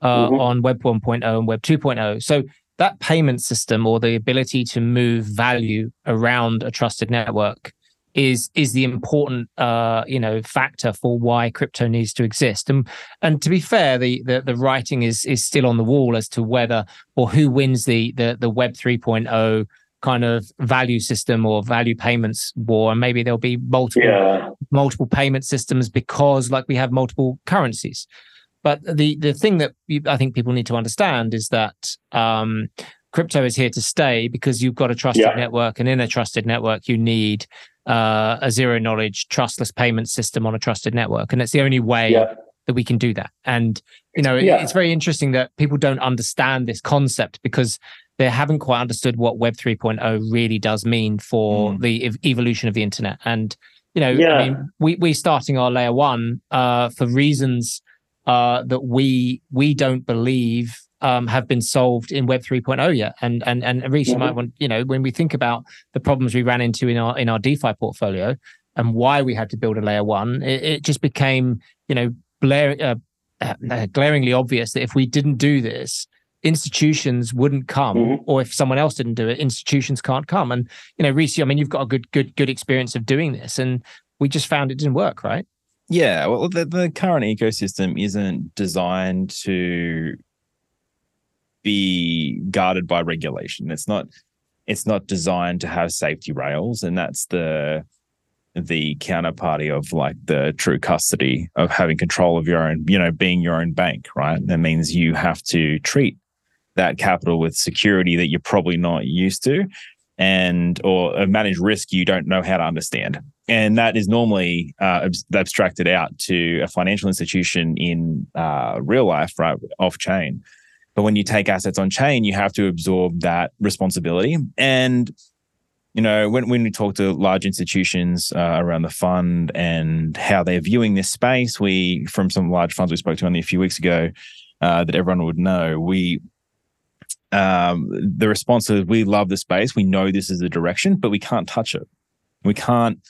uh, mm-hmm. on Web 1.0 and Web 2.0. So that payment system or the ability to move value around a trusted network is is the important uh, you know factor for why crypto needs to exist. And and to be fair, the, the the writing is is still on the wall as to whether or who wins the the the Web 3.0 kind of value system or value payments war and maybe there'll be multiple yeah. multiple payment systems because like we have multiple currencies but the the thing that i think people need to understand is that um, crypto is here to stay because you've got a trusted yeah. network and in a trusted network you need uh, a zero knowledge trustless payment system on a trusted network and it's the only way yeah. that we can do that and you know yeah. it's very interesting that people don't understand this concept because they haven't quite understood what web 3.0 really does mean for mm. the ev- evolution of the internet and you know yeah. i mean we we starting our layer 1 uh, for reasons uh, that we we don't believe um, have been solved in Web 3.0 yet. And and and Rhys, mm-hmm. might want you know when we think about the problems we ran into in our in our DeFi portfolio and why we had to build a layer one, it, it just became you know blare, uh, uh, glaringly obvious that if we didn't do this, institutions wouldn't come, mm-hmm. or if someone else didn't do it, institutions can't come. And you know, Rhys, I mean, you've got a good good good experience of doing this, and we just found it didn't work, right? Yeah, well, the, the current ecosystem isn't designed to be guarded by regulation. It's not it's not designed to have safety rails, and that's the the counterparty of like the true custody of having control of your own, you know, being your own bank, right? That means you have to treat that capital with security that you're probably not used to and or manage risk you don't know how to understand and that is normally uh, abstracted out to a financial institution in uh, real life right off chain but when you take assets on chain, you have to absorb that responsibility. And you know, when, when we talk to large institutions uh, around the fund and how they're viewing this space, we, from some large funds we spoke to only a few weeks ago, uh, that everyone would know, we, um, the response is, we love the space. We know this is the direction, but we can't touch it. We can't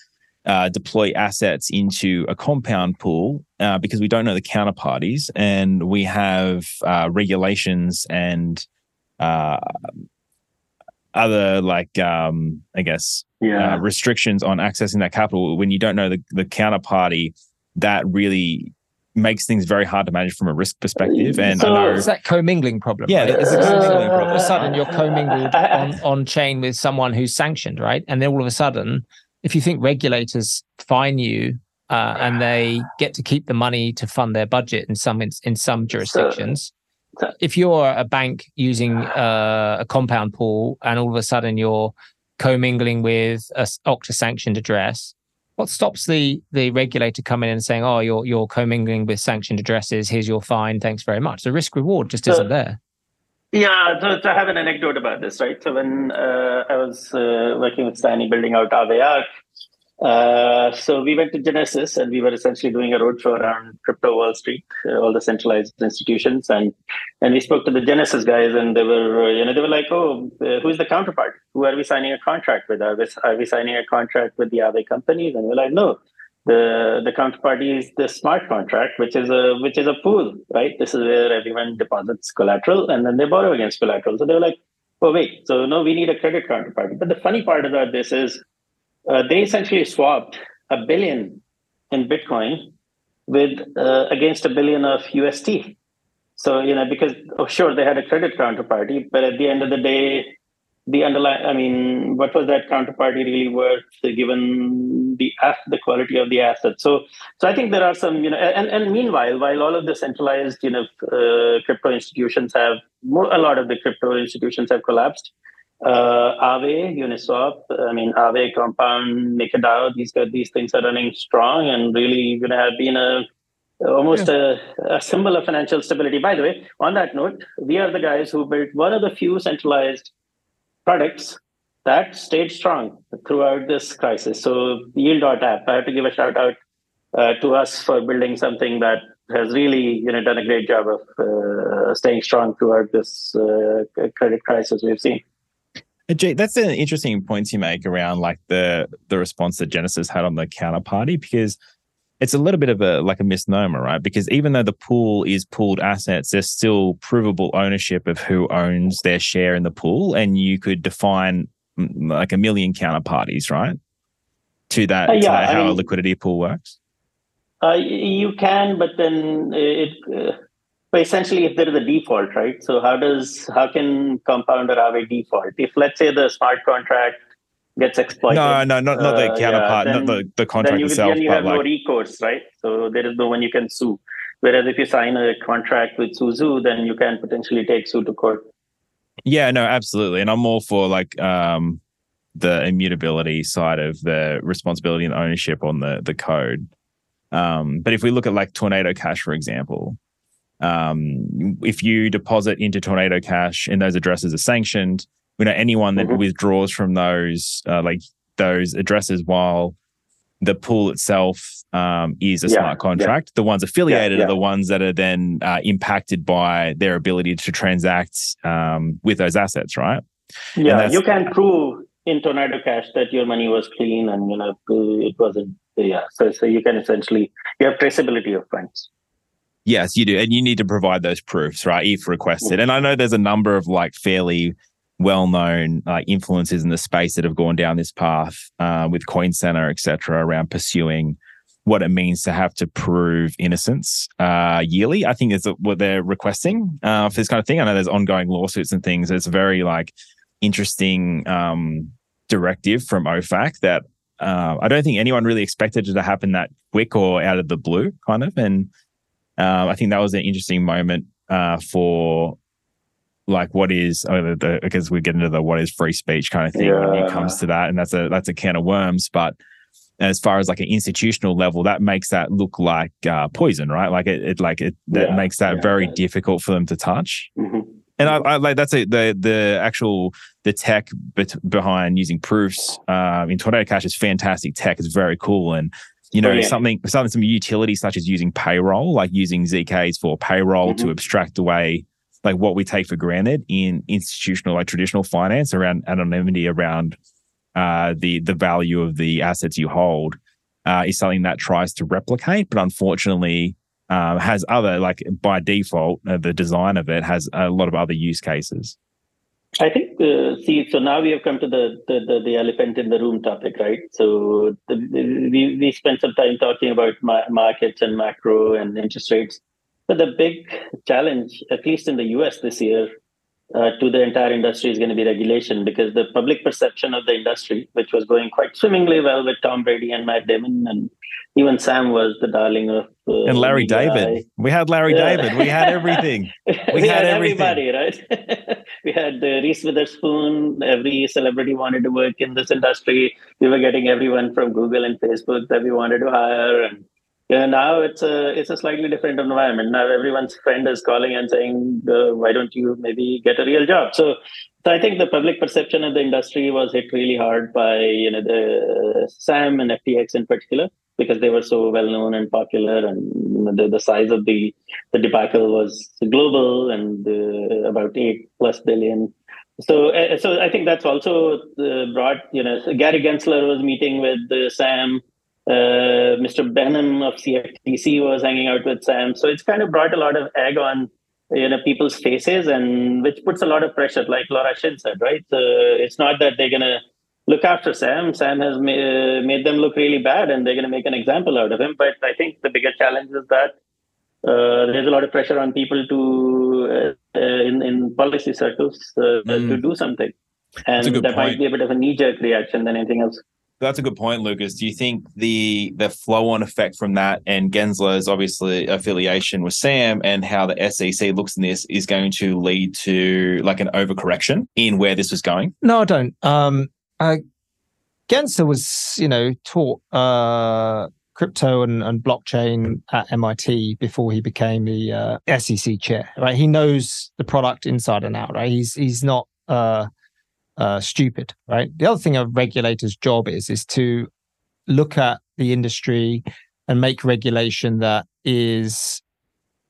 uh, deploy assets into a compound pool uh, because we don't know the counterparties and we have uh, regulations and uh, other like um, I guess yeah. Uh, restrictions on accessing that capital when you don't know the, the counterparty that really makes things very hard to manage from a risk perspective. And so, know, it's that commingling problem. Yeah, right? it's a commingling problem. All of a sudden, you're commingled on, on chain with someone who's sanctioned, right? And then all of a sudden, if you think regulators fine you uh, and they get to keep the money to fund their budget in some in, in some jurisdictions. So, if you're a bank using uh, a compound pool and all of a sudden you're commingling with a OFAC sanctioned address, what stops the the regulator coming in and saying, "Oh, you're you're commingling with sanctioned addresses. Here's your fine. Thanks very much." The risk reward just so, isn't there. Yeah, so, so, I have an anecdote about this, right? So when uh, I was uh, working with Stani building out Aave, Uh, so we went to Genesis and we were essentially doing a roadshow around crypto Wall Street, uh, all the centralized institutions, and and we spoke to the Genesis guys, and they were uh, you know they were like, oh, uh, who's the counterpart? Who are we signing a contract with? Are we, are we signing a contract with the other companies? And we're like, no, the the counterparty is the smart contract, which is a which is a pool, right? This is where everyone deposits collateral and then they borrow against collateral. So they were like, oh wait, so no, we need a credit counterparty. But the funny part about this is uh, they essentially swapped a billion in Bitcoin with uh, against a billion of UST. So you know, because oh, sure they had a credit counterparty, but at the end of the day, the underlying, I mean, what was that counterparty really worth given the the quality of the asset? So, so I think there are some, you know, and, and meanwhile, while all of the centralized, you know, uh, crypto institutions have more, a lot of the crypto institutions have collapsed uh, Aave, Uniswap, I mean, Aave, Compound, MakerDAO, these these things are running strong and really you know, have been a almost yeah. a, a, symbol of financial stability. By the way, on that note, we are the guys who built one of the few centralized products that stayed strong throughout this crisis. So Yield.app, I have to give a shout out uh, to us for building something that has really you know done a great job of uh, staying strong throughout this uh, credit crisis we've seen. Jay, that's an interesting point you make around like the the response that Genesis had on the counterparty because it's a little bit of a like a misnomer, right? Because even though the pool is pooled assets, there's still provable ownership of who owns their share in the pool, and you could define mm, like a million counterparties, right? To that, uh, yeah, to that how mean, a liquidity pool works. Uh, you can, but then it. Uh, essentially, if there is a default, right? So how does how can compounder have a default? If let's say the smart contract gets exploited. No, no, not, not the uh, counterpart, yeah, then, not the, the contract then you, itself. Then you have like... no recourse, right? So there is no one you can sue. Whereas if you sign a contract with Su Zhu, then you can potentially take sue to court. Yeah, no, absolutely. And I'm all for like um, the immutability side of the responsibility and ownership on the the code. Um, but if we look at like Tornado Cash, for example, um, if you deposit into Tornado Cash and those addresses are sanctioned, we know anyone that mm-hmm. withdraws from those uh, like those addresses while the pool itself um, is a yeah, smart contract. Yeah. The ones affiliated yeah, are the ones that are then uh, impacted by their ability to transact um, with those assets, right? Yeah, you can prove in Tornado Cash that your money was clean and you know it wasn't. Yeah, so so you can essentially you have traceability of funds. Yes, you do. And you need to provide those proofs, right? If requested. And I know there's a number of like fairly well known like influencers in the space that have gone down this path uh, with Coin Center, et cetera, around pursuing what it means to have to prove innocence uh, yearly. I think is what they're requesting uh, for this kind of thing. I know there's ongoing lawsuits and things. It's very like interesting um, directive from OFAC that uh, I don't think anyone really expected it to happen that quick or out of the blue, kind of. And um, I think that was an interesting moment uh, for like what is oh, the, because we get into the what is free speech kind of thing yeah. when it comes to that, and that's a that's a can of worms. But as far as like an institutional level, that makes that look like uh, poison, right? Like it, it like it that yeah. makes that yeah. very difficult for them to touch. Mm-hmm. And I, I, like that's a, the the actual the tech behind using proofs uh, in Tornado Cash is fantastic tech. It's very cool and you know, something something some utility such as using payroll, like using ZKs for payroll mm-hmm. to abstract away like what we take for granted in institutional, like traditional finance around anonymity, around uh, the the value of the assets you hold, uh, is something that tries to replicate, but unfortunately um, has other like by default uh, the design of it has a lot of other use cases. I think, uh, see, so now we have come to the, the, the, the, elephant in the room topic, right? So the, we, we spent some time talking about ma- markets and macro and interest rates. But the big challenge, at least in the US this year, uh, to the entire industry is going to be regulation because the public perception of the industry, which was going quite swimmingly well with Tom Brady and Matt Damon, and even Sam was the darling of. Uh, and Larry David. We had Larry yeah. David. We had everything. We, we had, had everybody, right? we had uh, Reese Witherspoon. Every celebrity wanted to work in this industry. We were getting everyone from Google and Facebook that we wanted to hire, and yeah, now it's a it's a slightly different environment. Now everyone's friend is calling and saying, uh, "Why don't you maybe get a real job?" So So I think the public perception of the industry was hit really hard by you know the SAM and FTX in particular because they were so well known and popular, and the, the size of the the debacle was global and uh, about eight plus billion. So, uh, so I think that's also uh, brought. You know, Gary Gensler was meeting with uh, Sam. Uh, Mr. Behnam of CFTC was hanging out with Sam. So it's kind of brought a lot of egg on you know people's faces, and which puts a lot of pressure. Like Laura Shin said, right? So it's not that they're gonna look after Sam. Sam has ma- made them look really bad, and they're going to make an example out of him. But I think the bigger challenge is that uh, there's a lot of pressure on people to uh, uh in in policy circles uh, mm. to do something, and that point. might be a bit of a knee jerk reaction than anything else. That's a good point, Lucas. Do you think the the flow on effect from that and Gensler's obviously affiliation with Sam and how the SEC looks in this is going to lead to like an overcorrection in where this was going? No, I don't. Um, uh, Gensler was, you know, taught uh, crypto and, and blockchain at MIT before he became the uh, SEC chair. Right, he knows the product inside and out. Right, he's he's not uh, uh, stupid. Right. The other thing a regulator's job is is to look at the industry and make regulation that is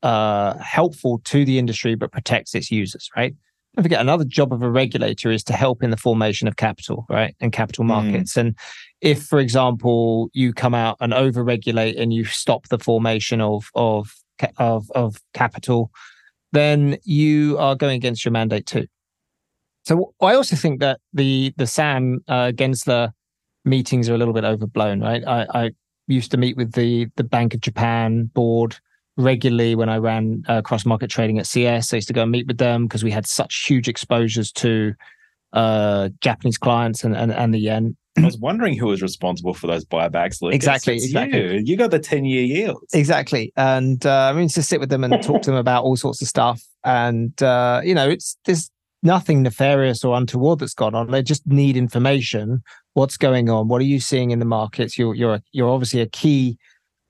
uh, helpful to the industry but protects its users. Right don't forget another job of a regulator is to help in the formation of capital, right? And capital mm. markets. Mm. And if, for example, you come out and over-regulate and you stop the formation of of of, of capital, then you are going against your mandate too. So I also think that the the Sam uh, Gensler meetings are a little bit overblown, right? I, I used to meet with the the Bank of Japan board regularly when I ran uh, cross market trading at CS. I used to go and meet with them because we had such huge exposures to uh, Japanese clients and, and, and the yen. I was wondering who was responsible for those buybacks. Exactly, it's exactly. You. you got the ten-year yields. Exactly, and uh, I mean to sit with them and talk to them about all sorts of stuff. And uh, you know, it's there's nothing nefarious or untoward that's gone on. They just need information. What's going on? What are you seeing in the markets? You're you're you're obviously a key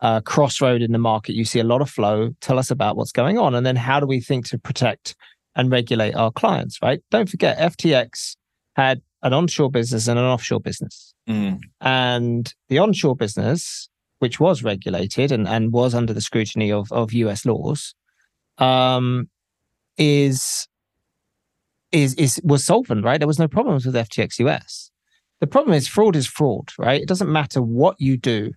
uh, crossroad in the market. You see a lot of flow. Tell us about what's going on. And then how do we think to protect and regulate our clients, right? Don't forget, FTX had an onshore business and an offshore business. Mm. And the onshore business, which was regulated and, and was under the scrutiny of, of US laws, um, is is is was solvent, right? There was no problems with FTX US. The problem is fraud is fraud, right? It doesn't matter what you do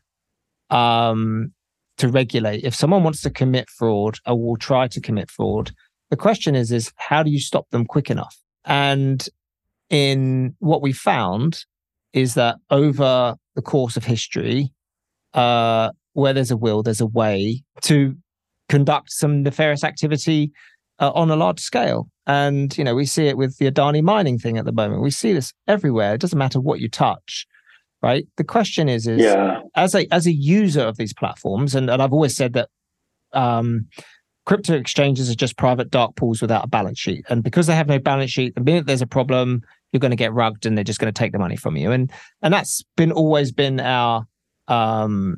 um, to regulate. If someone wants to commit fraud or will try to commit fraud, the question is, is how do you stop them quick enough? And in what we found is that over the course of history, uh, where there's a will, there's a way to conduct some nefarious activity uh, on a large scale. And, you know, we see it with the Adani mining thing at the moment. We see this everywhere. It doesn't matter what you touch right? The question is, is yeah. as a as a user of these platforms, and, and I've always said that um, crypto exchanges are just private dark pools without a balance sheet, and because they have no balance sheet, the minute there's a problem, you're going to get rugged, and they're just going to take the money from you, and and that's been always been our um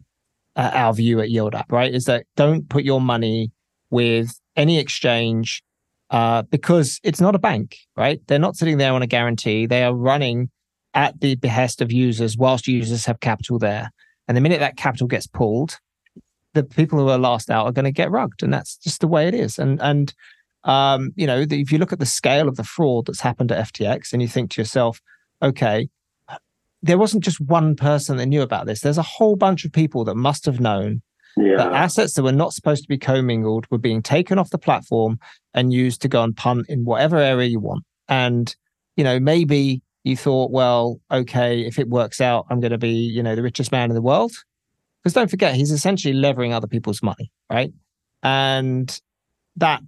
uh, our view at Yield App, right? Is that don't put your money with any exchange uh, because it's not a bank, right? They're not sitting there on a guarantee. They are running at the behest of users whilst users have capital there. And the minute that capital gets pulled, the people who are last out are going to get rugged. And that's just the way it is. And, and, um, you know, the, if you look at the scale of the fraud that's happened at FTX and you think to yourself, okay, there wasn't just one person that knew about this. There's a whole bunch of people that must have known yeah. that assets that were not supposed to be commingled were being taken off the platform and used to go and punt in whatever area you want. And, you know, maybe you thought, well, okay, if it works out, I'm going to be, you know, the richest man in the world. Because don't forget, he's essentially levering other people's money, right? And that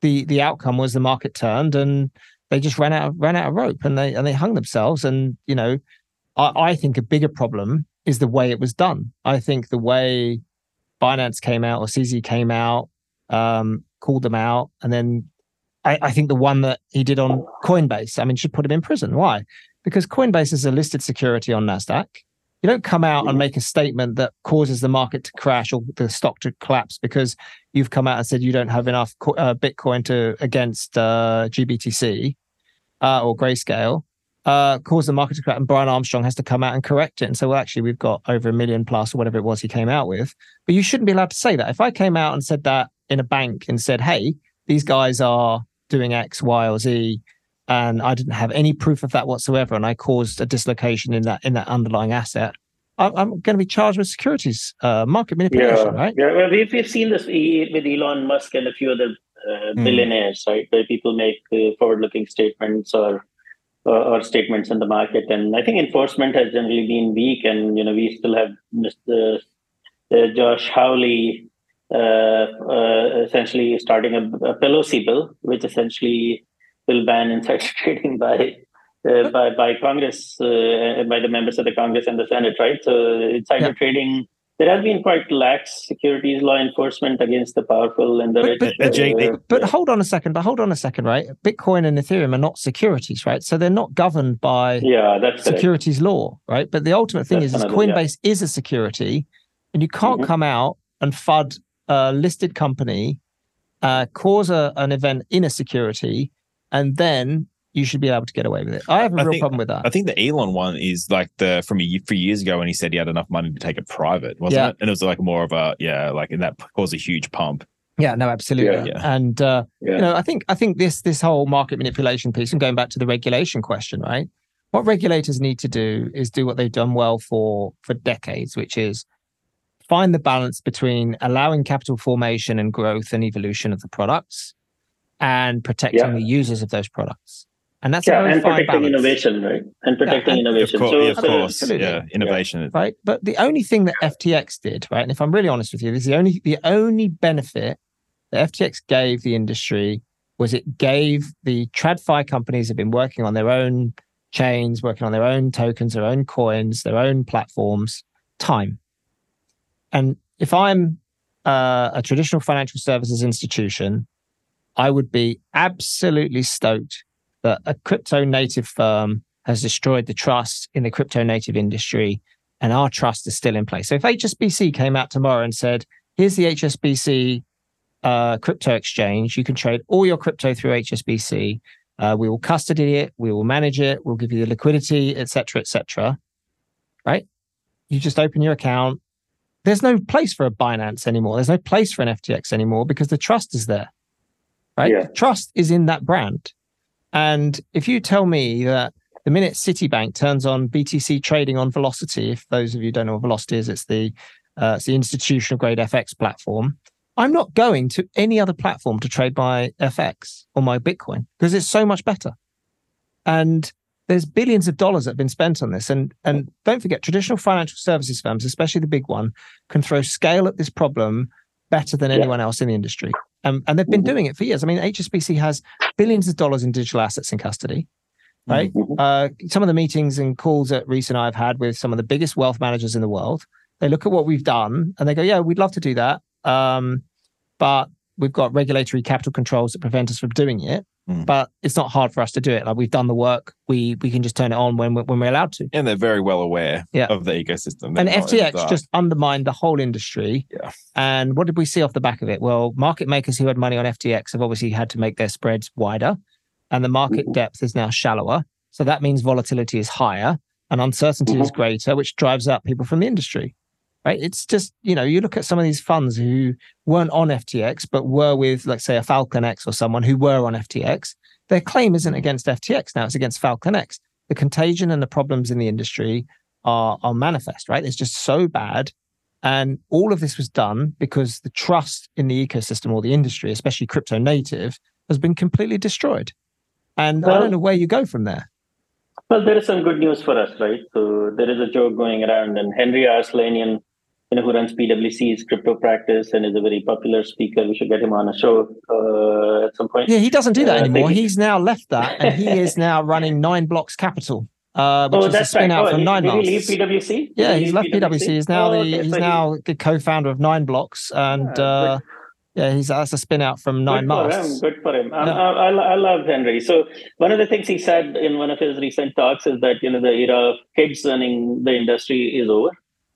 the the outcome was the market turned and they just ran out of, ran out of rope and they and they hung themselves. And you know, I, I think a bigger problem is the way it was done. I think the way Binance came out or CZ came out, um, called them out, and then I, I, think the one that he did on Coinbase, I mean, should put him in prison. Why? Because Coinbase is a listed security on NASDAQ. You don't come out and make a statement that causes the market to crash or the stock to collapse because you've come out and said you don't have enough uh, Bitcoin to against uh, GBTC. uh, or Grayscale uh, caused the market to crash, and Brian Armstrong has to come out and correct it and say, well, actually, we've got over a million plus or whatever it was he came out with. But you shouldn't be allowed to say that. If I came out and said that in a bank and said, hey, these guys are doing X, Y, or Z, and I didn't have any proof of that whatsoever, and I caused a dislocation in that in that underlying asset, I'm, I'm going to be charged with securities uh, market manipulation, yeah. right? Yeah, well, we've, we've seen this with Elon Musk and a few other uh, hmm. billionaires, mm. right? Where people make uh, forward-looking statements or, or, or statements in the market, and I think enforcement has generally been weak. And you know, we still have Mr. Uh, Josh Hawley uh, uh, essentially starting a, a Pelosi bill, which essentially will ban insider trading by uh, by by Congress, uh, by the members of the Congress and the Senate, right? So insider yeah. trading. There has been quite lax securities law enforcement against the powerful and the but, rich. But, uh, but, hold on a second. But hold on a second, right? Bitcoin and Ethereum are not securities, right? So they're not governed by yeah, that's securities correct. law, right? But the ultimate thing that's is, is Coinbase yeah. is a security, and you can't mm-hmm. come out and fud a listed company, uh, cause a, an event in a security, and then you should be able to get away with it. I have a I real think, problem with that. I think the Elon one is like the from a few years ago when he said he had enough money to take it private, wasn't yeah. it? And it was like more of a yeah, like and that caused a huge pump. Yeah, no, absolutely. Yeah. And uh, yeah. you know, I think I think this this whole market manipulation piece, and going back to the regulation question, right? What regulators need to do is do what they've done well for for decades, which is find the balance between allowing capital formation and growth and evolution of the products and protecting yeah. the users of those products. And that's yeah, and protecting balance. innovation, right? And protecting yeah, and innovation. Of course, so, yeah, of course. yeah, innovation. Right. But the only thing that FTX did, right? And if I'm really honest with you, this is the only the only benefit that FTX gave the industry was it gave the TradFi companies have been working on their own chains, working on their own tokens, their own coins, their own platforms, time. And if I'm uh, a traditional financial services institution, I would be absolutely stoked that a crypto native firm has destroyed the trust in the crypto native industry and our trust is still in place. So if HSBC came out tomorrow and said, here's the HSBC uh, crypto exchange, you can trade all your crypto through HSBC. Uh, we will custody it, we will manage it, we'll give you the liquidity, etc., etc. Right? You just open your account. There's no place for a Binance anymore. There's no place for an FTX anymore because the trust is there. Right? Yeah. Trust is in that brand. And if you tell me that the minute Citibank turns on BTC trading on Velocity, if those of you don't know what Velocity is, it's the uh, it's the institutional grade FX platform. I'm not going to any other platform to trade my FX or my Bitcoin because it's so much better. And there's billions of dollars that have been spent on this. And and don't forget, traditional financial services firms, especially the big one, can throw scale at this problem better than anyone else in the industry. Um, and they've been mm-hmm. doing it for years. I mean, HSBC has billions of dollars in digital assets in custody, right? Mm-hmm. Uh, some of the meetings and calls that Rhys and I have had with some of the biggest wealth managers in the world, they look at what we've done and they go, yeah, we'd love to do that. Um, but we've got regulatory capital controls that prevent us from doing it. Mm. But it's not hard for us to do it. Like we've done the work, we we can just turn it on when when we're allowed to. And they're very well aware yeah. of the ecosystem. They're and FTX just undermined the whole industry. Yeah. And what did we see off the back of it? Well, market makers who had money on FTX have obviously had to make their spreads wider, and the market mm-hmm. depth is now shallower. So that means volatility is higher and uncertainty mm-hmm. is greater, which drives up people from the industry right? It's just, you know, you look at some of these funds who weren't on FTX, but were with, let's say, a Falcon X or someone who were on FTX. Their claim isn't against FTX now, it's against Falcon X. The contagion and the problems in the industry are, are manifest, right? It's just so bad. And all of this was done because the trust in the ecosystem or the industry, especially crypto native, has been completely destroyed. And well, I don't know where you go from there. Well, there is some good news for us, right? So there is a joke going around, and Henry Arslanian you know, who runs PwC's crypto practice and is a very popular speaker. We should get him on a show uh, at some point. Yeah, he doesn't do that uh, anymore. He's now left that, and he is now running Nine Blocks Capital. Uh, which oh, is a spin right. out oh, from Nine Blocks. Did he leave PwC? Yeah, he's left PwC. PwC. He's now oh, the he's so now the co-founder of Nine Blocks, and yeah, uh, yeah, he's that's a spin out from Nine Good for him. Good for him. Yeah. I, I, I love Henry. So one of the things he said in one of his recent talks is that you know the era of kids running the industry is over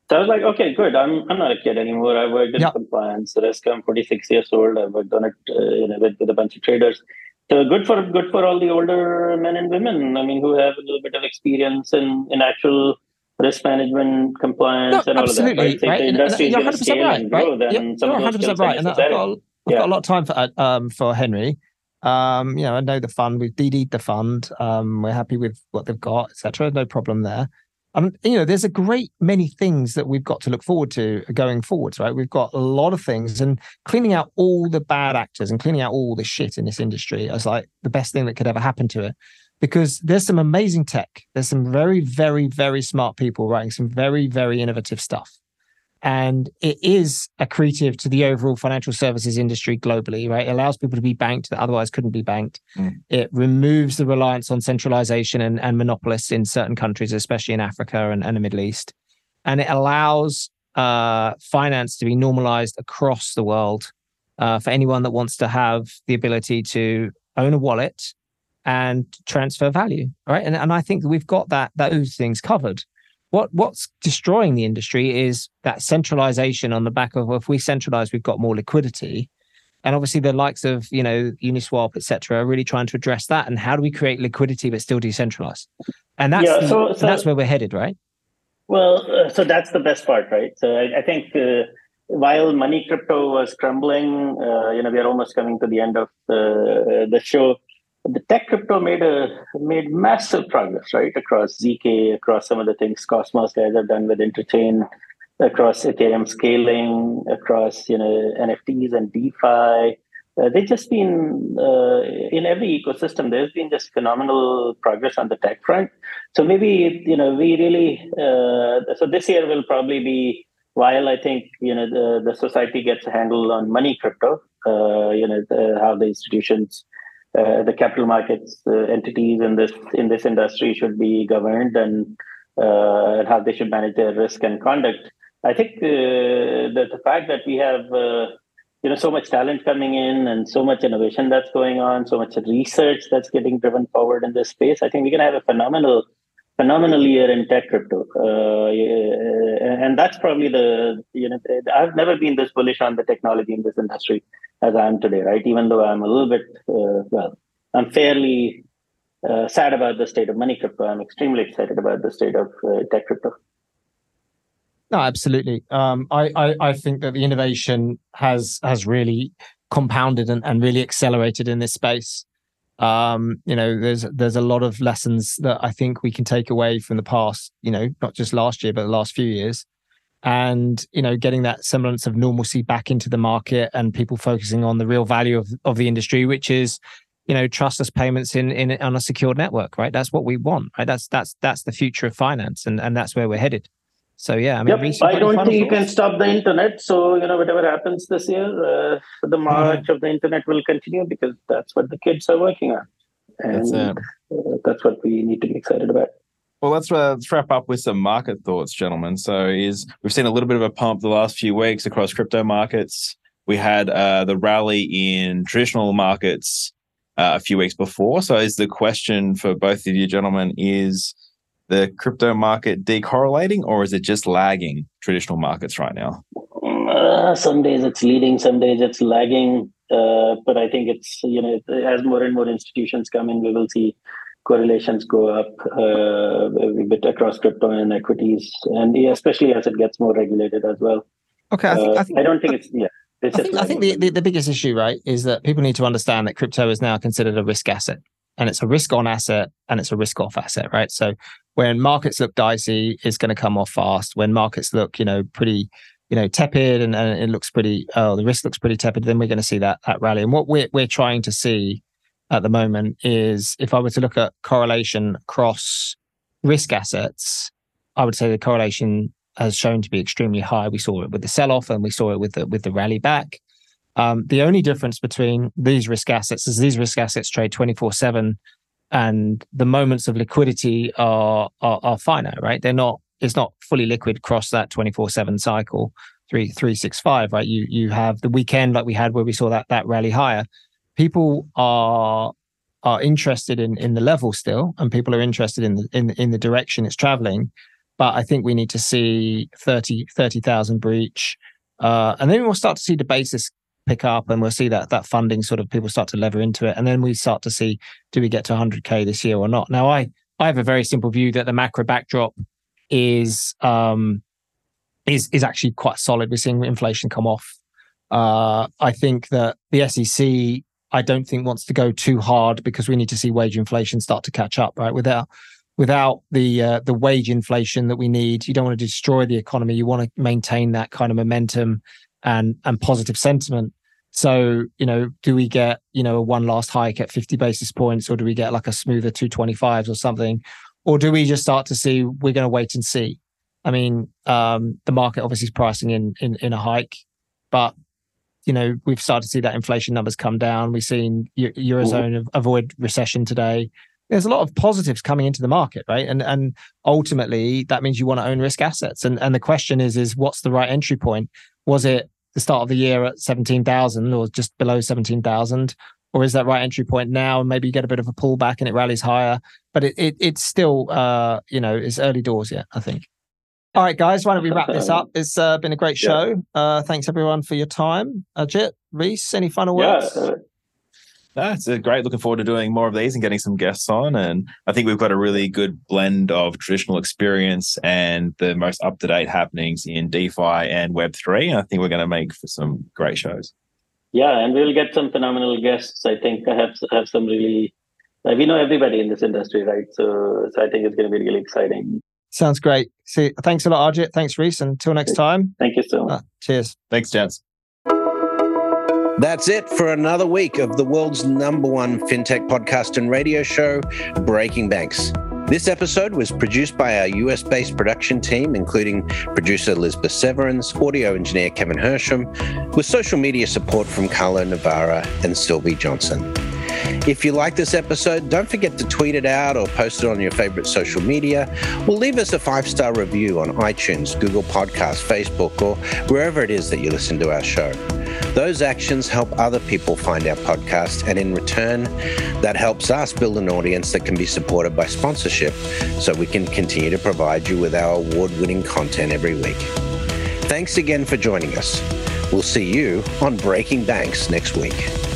so I was like, okay, good. I'm I'm not a kid anymore. I worked in yep. compliance. Rest I'm 46 years old. I worked on it, uh, you know, with, with a bunch of traders. so good for good for all the older men and women. I mean, who have a little bit of experience in in actual risk management, compliance, No, and all absolutely, of that. Right? So right? the And- industry and is you're going to 100% scale right, and grow. right? Then You're, some you're 100% right. And I've got, I've Yeah. got a lot of time for uh, um for Henry. Um, you know, I know the fund. We've DD'd the fund. Um, we're happy with what they've got, etc. No problem there. Um, you know, there's a great many things that we've got to look forward to going forwards, right? We've got a lot of things, and cleaning out all the bad actors and cleaning out all the shit in this industry is like the best thing that could ever happen to it. Because there's some amazing tech. There's some very, very, very smart people writing some very, very innovative stuff and it is accretive to the overall financial services industry globally right? It allows people to be banked that otherwise couldn't be banked. Mm. it removes the reliance on centralization and, and monopolists in certain countries especially in africa and, and the middle east. And it allows uh, finance to be normalized across the world uh, for anyone that wants to have the ability to own a wallet and transfer value right? And, and i think we've got that those things covered what what's destroying the industry is that centralization on the back of if we centralize we've got more liquidity and obviously the likes of you know uniswap etc are really trying to address that and how do we create liquidity but still decentralize and that's Yeah, so- so- that's where we're headed right Well, uh, so that's the best part, right? So I, I think uh, while money crypto was crumbling, uh, you know, we are almost coming to the end of the the show. The tech crypto made a made massive progress, right? Across zk, across some of the things Cosmos guys have done with Interchain, across Ethereum scaling, across you know NFTs and DeFi. Uh, they've just been uh, in every ecosystem. There's been just phenomenal progress on the tech front. So maybe you know we really. Uh, so this year will probably be while I think you know the the society gets a handle on money crypto. Uh, you know the, how the institutions, uh, the capital markets uh, entities in this in this industry should be governed and uh, how they should manage their risk and conduct. I think uh, that the fact that we have uh, you know so much talent coming in and so much innovation that's going on, so much research that's getting driven forward in this space, I think we're going to have a phenomenal phenomenal year in tech crypto, uh, and that's probably the you know I've never been this bullish on the technology in this industry as I am today, right? Even though I'm a little bit uh, well, I'm fairly uh, sad about the state of money crypto. I'm extremely excited about the state of uh, tech crypto. No, absolutely. Um, I, I I think that the innovation has has really compounded and, and really accelerated in this space. Um, you know, there's there's a lot of lessons that I think we can take away from the past. You know, not just last year, but the last few years, and you know, getting that semblance of normalcy back into the market and people focusing on the real value of of the industry, which is you know trustless payments in in on a secured network. Right, that's what we want. Right, that's that's that's the future of finance, and and that's where we're headed. So yeah, I mean, Yep. I don't think you can stop the internet. So you know, whatever happens this year, uh, the march of the internet will continue because that's what the kids are working on, and That's it. uh, that's what we need to be excited about. Well, let's, uh, let's wrap up with some market thoughts, gentlemen. So, is we've seen a little bit of a pump the last few weeks across crypto markets. We had uh, the rally in traditional markets uh, a few weeks before. So, is the question for both of you, gentlemen, is the crypto market decorrelating, or is it just lagging traditional markets right now? Uh, some days it's leading, some days it's lagging. Uh, but I think it's you know as more and more institutions come in, we will see correlations go up uh, a bit across crypto and equities, and especially as it gets more regulated as well. Okay, I think, Uh, I think I don't think it's yeah. It's I just think, I think the, the, the biggest issue, right, is that people need to understand that crypto is now considered a risk asset and it's a risk on asset and it's a risk off asset, right? So when markets look dicey, it's going to come off fast. When markets look, you know, pretty, you know, tepid and, and it looks pretty, oh, the risk looks pretty tepid, then we're going to see that, that rally. And what we're, we're trying to see at the moment is if I were to look at correlation across risk assets, I would say the correlation has shown to be extremely high. We saw it with the sell-off, and we saw it with the with the rally back. Um, the only difference between these risk assets is these risk assets trade twenty four seven, and the moments of liquidity are, are are finite, right? They're not. It's not fully liquid across that twenty four seven cycle three three six five, right? You you have the weekend like we had where we saw that that rally higher. People are are interested in in the level still, and people are interested in the in in the direction it's traveling but I think we need to see 30 30,000 breach. Uh, and then we'll start to see the basis pick up and we'll see that that funding sort of people start to lever into it. And then we start to see do we get to 100K this year or not? Now, I, I have a very simple view that the macro backdrop is um, is is actually quite solid. We're seeing inflation come off. Uh, I think that the SEC, I don't think wants to go too hard because we need to see wage inflation start to catch up. Right, without without the uh, the wage inflation that we need, you don't want to destroy the economy. You want to maintain that kind of momentum and and positive sentiment. So, you know, do we get, you know, a one last hike at 50 basis points or do we get like a smoother 225s or something? Or do we just start to see we're going to wait and see? I mean, um, the market obviously is pricing in, in in a hike, but you know, we've started to see that inflation numbers come down. We've seen Eurozone avoid recession today. There's a lot of positives coming into the market, right? And and ultimately that means you want to own risk assets. And and the question is, is what's the right entry point? Was it the start of the year at 17,000 or just below 17,000? Or is that right entry point now? And maybe you get a bit of a pullback and it rallies higher. But it, it it's still, uh, you know, it's early doors yet, I think. All right, guys, why don't we wrap this up? It's uh, been a great show. Uh, thanks everyone for your time. Ajit, Rhys, any final words? Yeah, uh, that's a great. Looking forward to doing more of these and getting some guests on. And I think we've got a really good blend of traditional experience and the most up to date happenings in DeFi and Web3. And I think we're going to make for some great shows. Yeah, and we'll get some phenomenal guests. I think I have have some really. we know everybody in this industry, right? So, so I think it's going to be really exciting. Sounds great. See, thanks a lot, Ajit. Thanks, Rhys. Until next time. Thank you so much. Uh, cheers. Thanks, gents. That's it for another week of the world's number one fintech podcast and radio show, Breaking Banks. This episode was produced by our US based production team, including producer Lisbeth Severance, audio engineer Kevin Hersham, with social media support from Carlo Navarra and Sylvie Johnson. If you like this episode, don't forget to tweet it out or post it on your favorite social media, or leave us a five star review on iTunes, Google Podcasts, Facebook, or wherever it is that you listen to our show. Those actions help other people find our podcast, and in return, that helps us build an audience that can be supported by sponsorship so we can continue to provide you with our award winning content every week. Thanks again for joining us. We'll see you on Breaking Banks next week.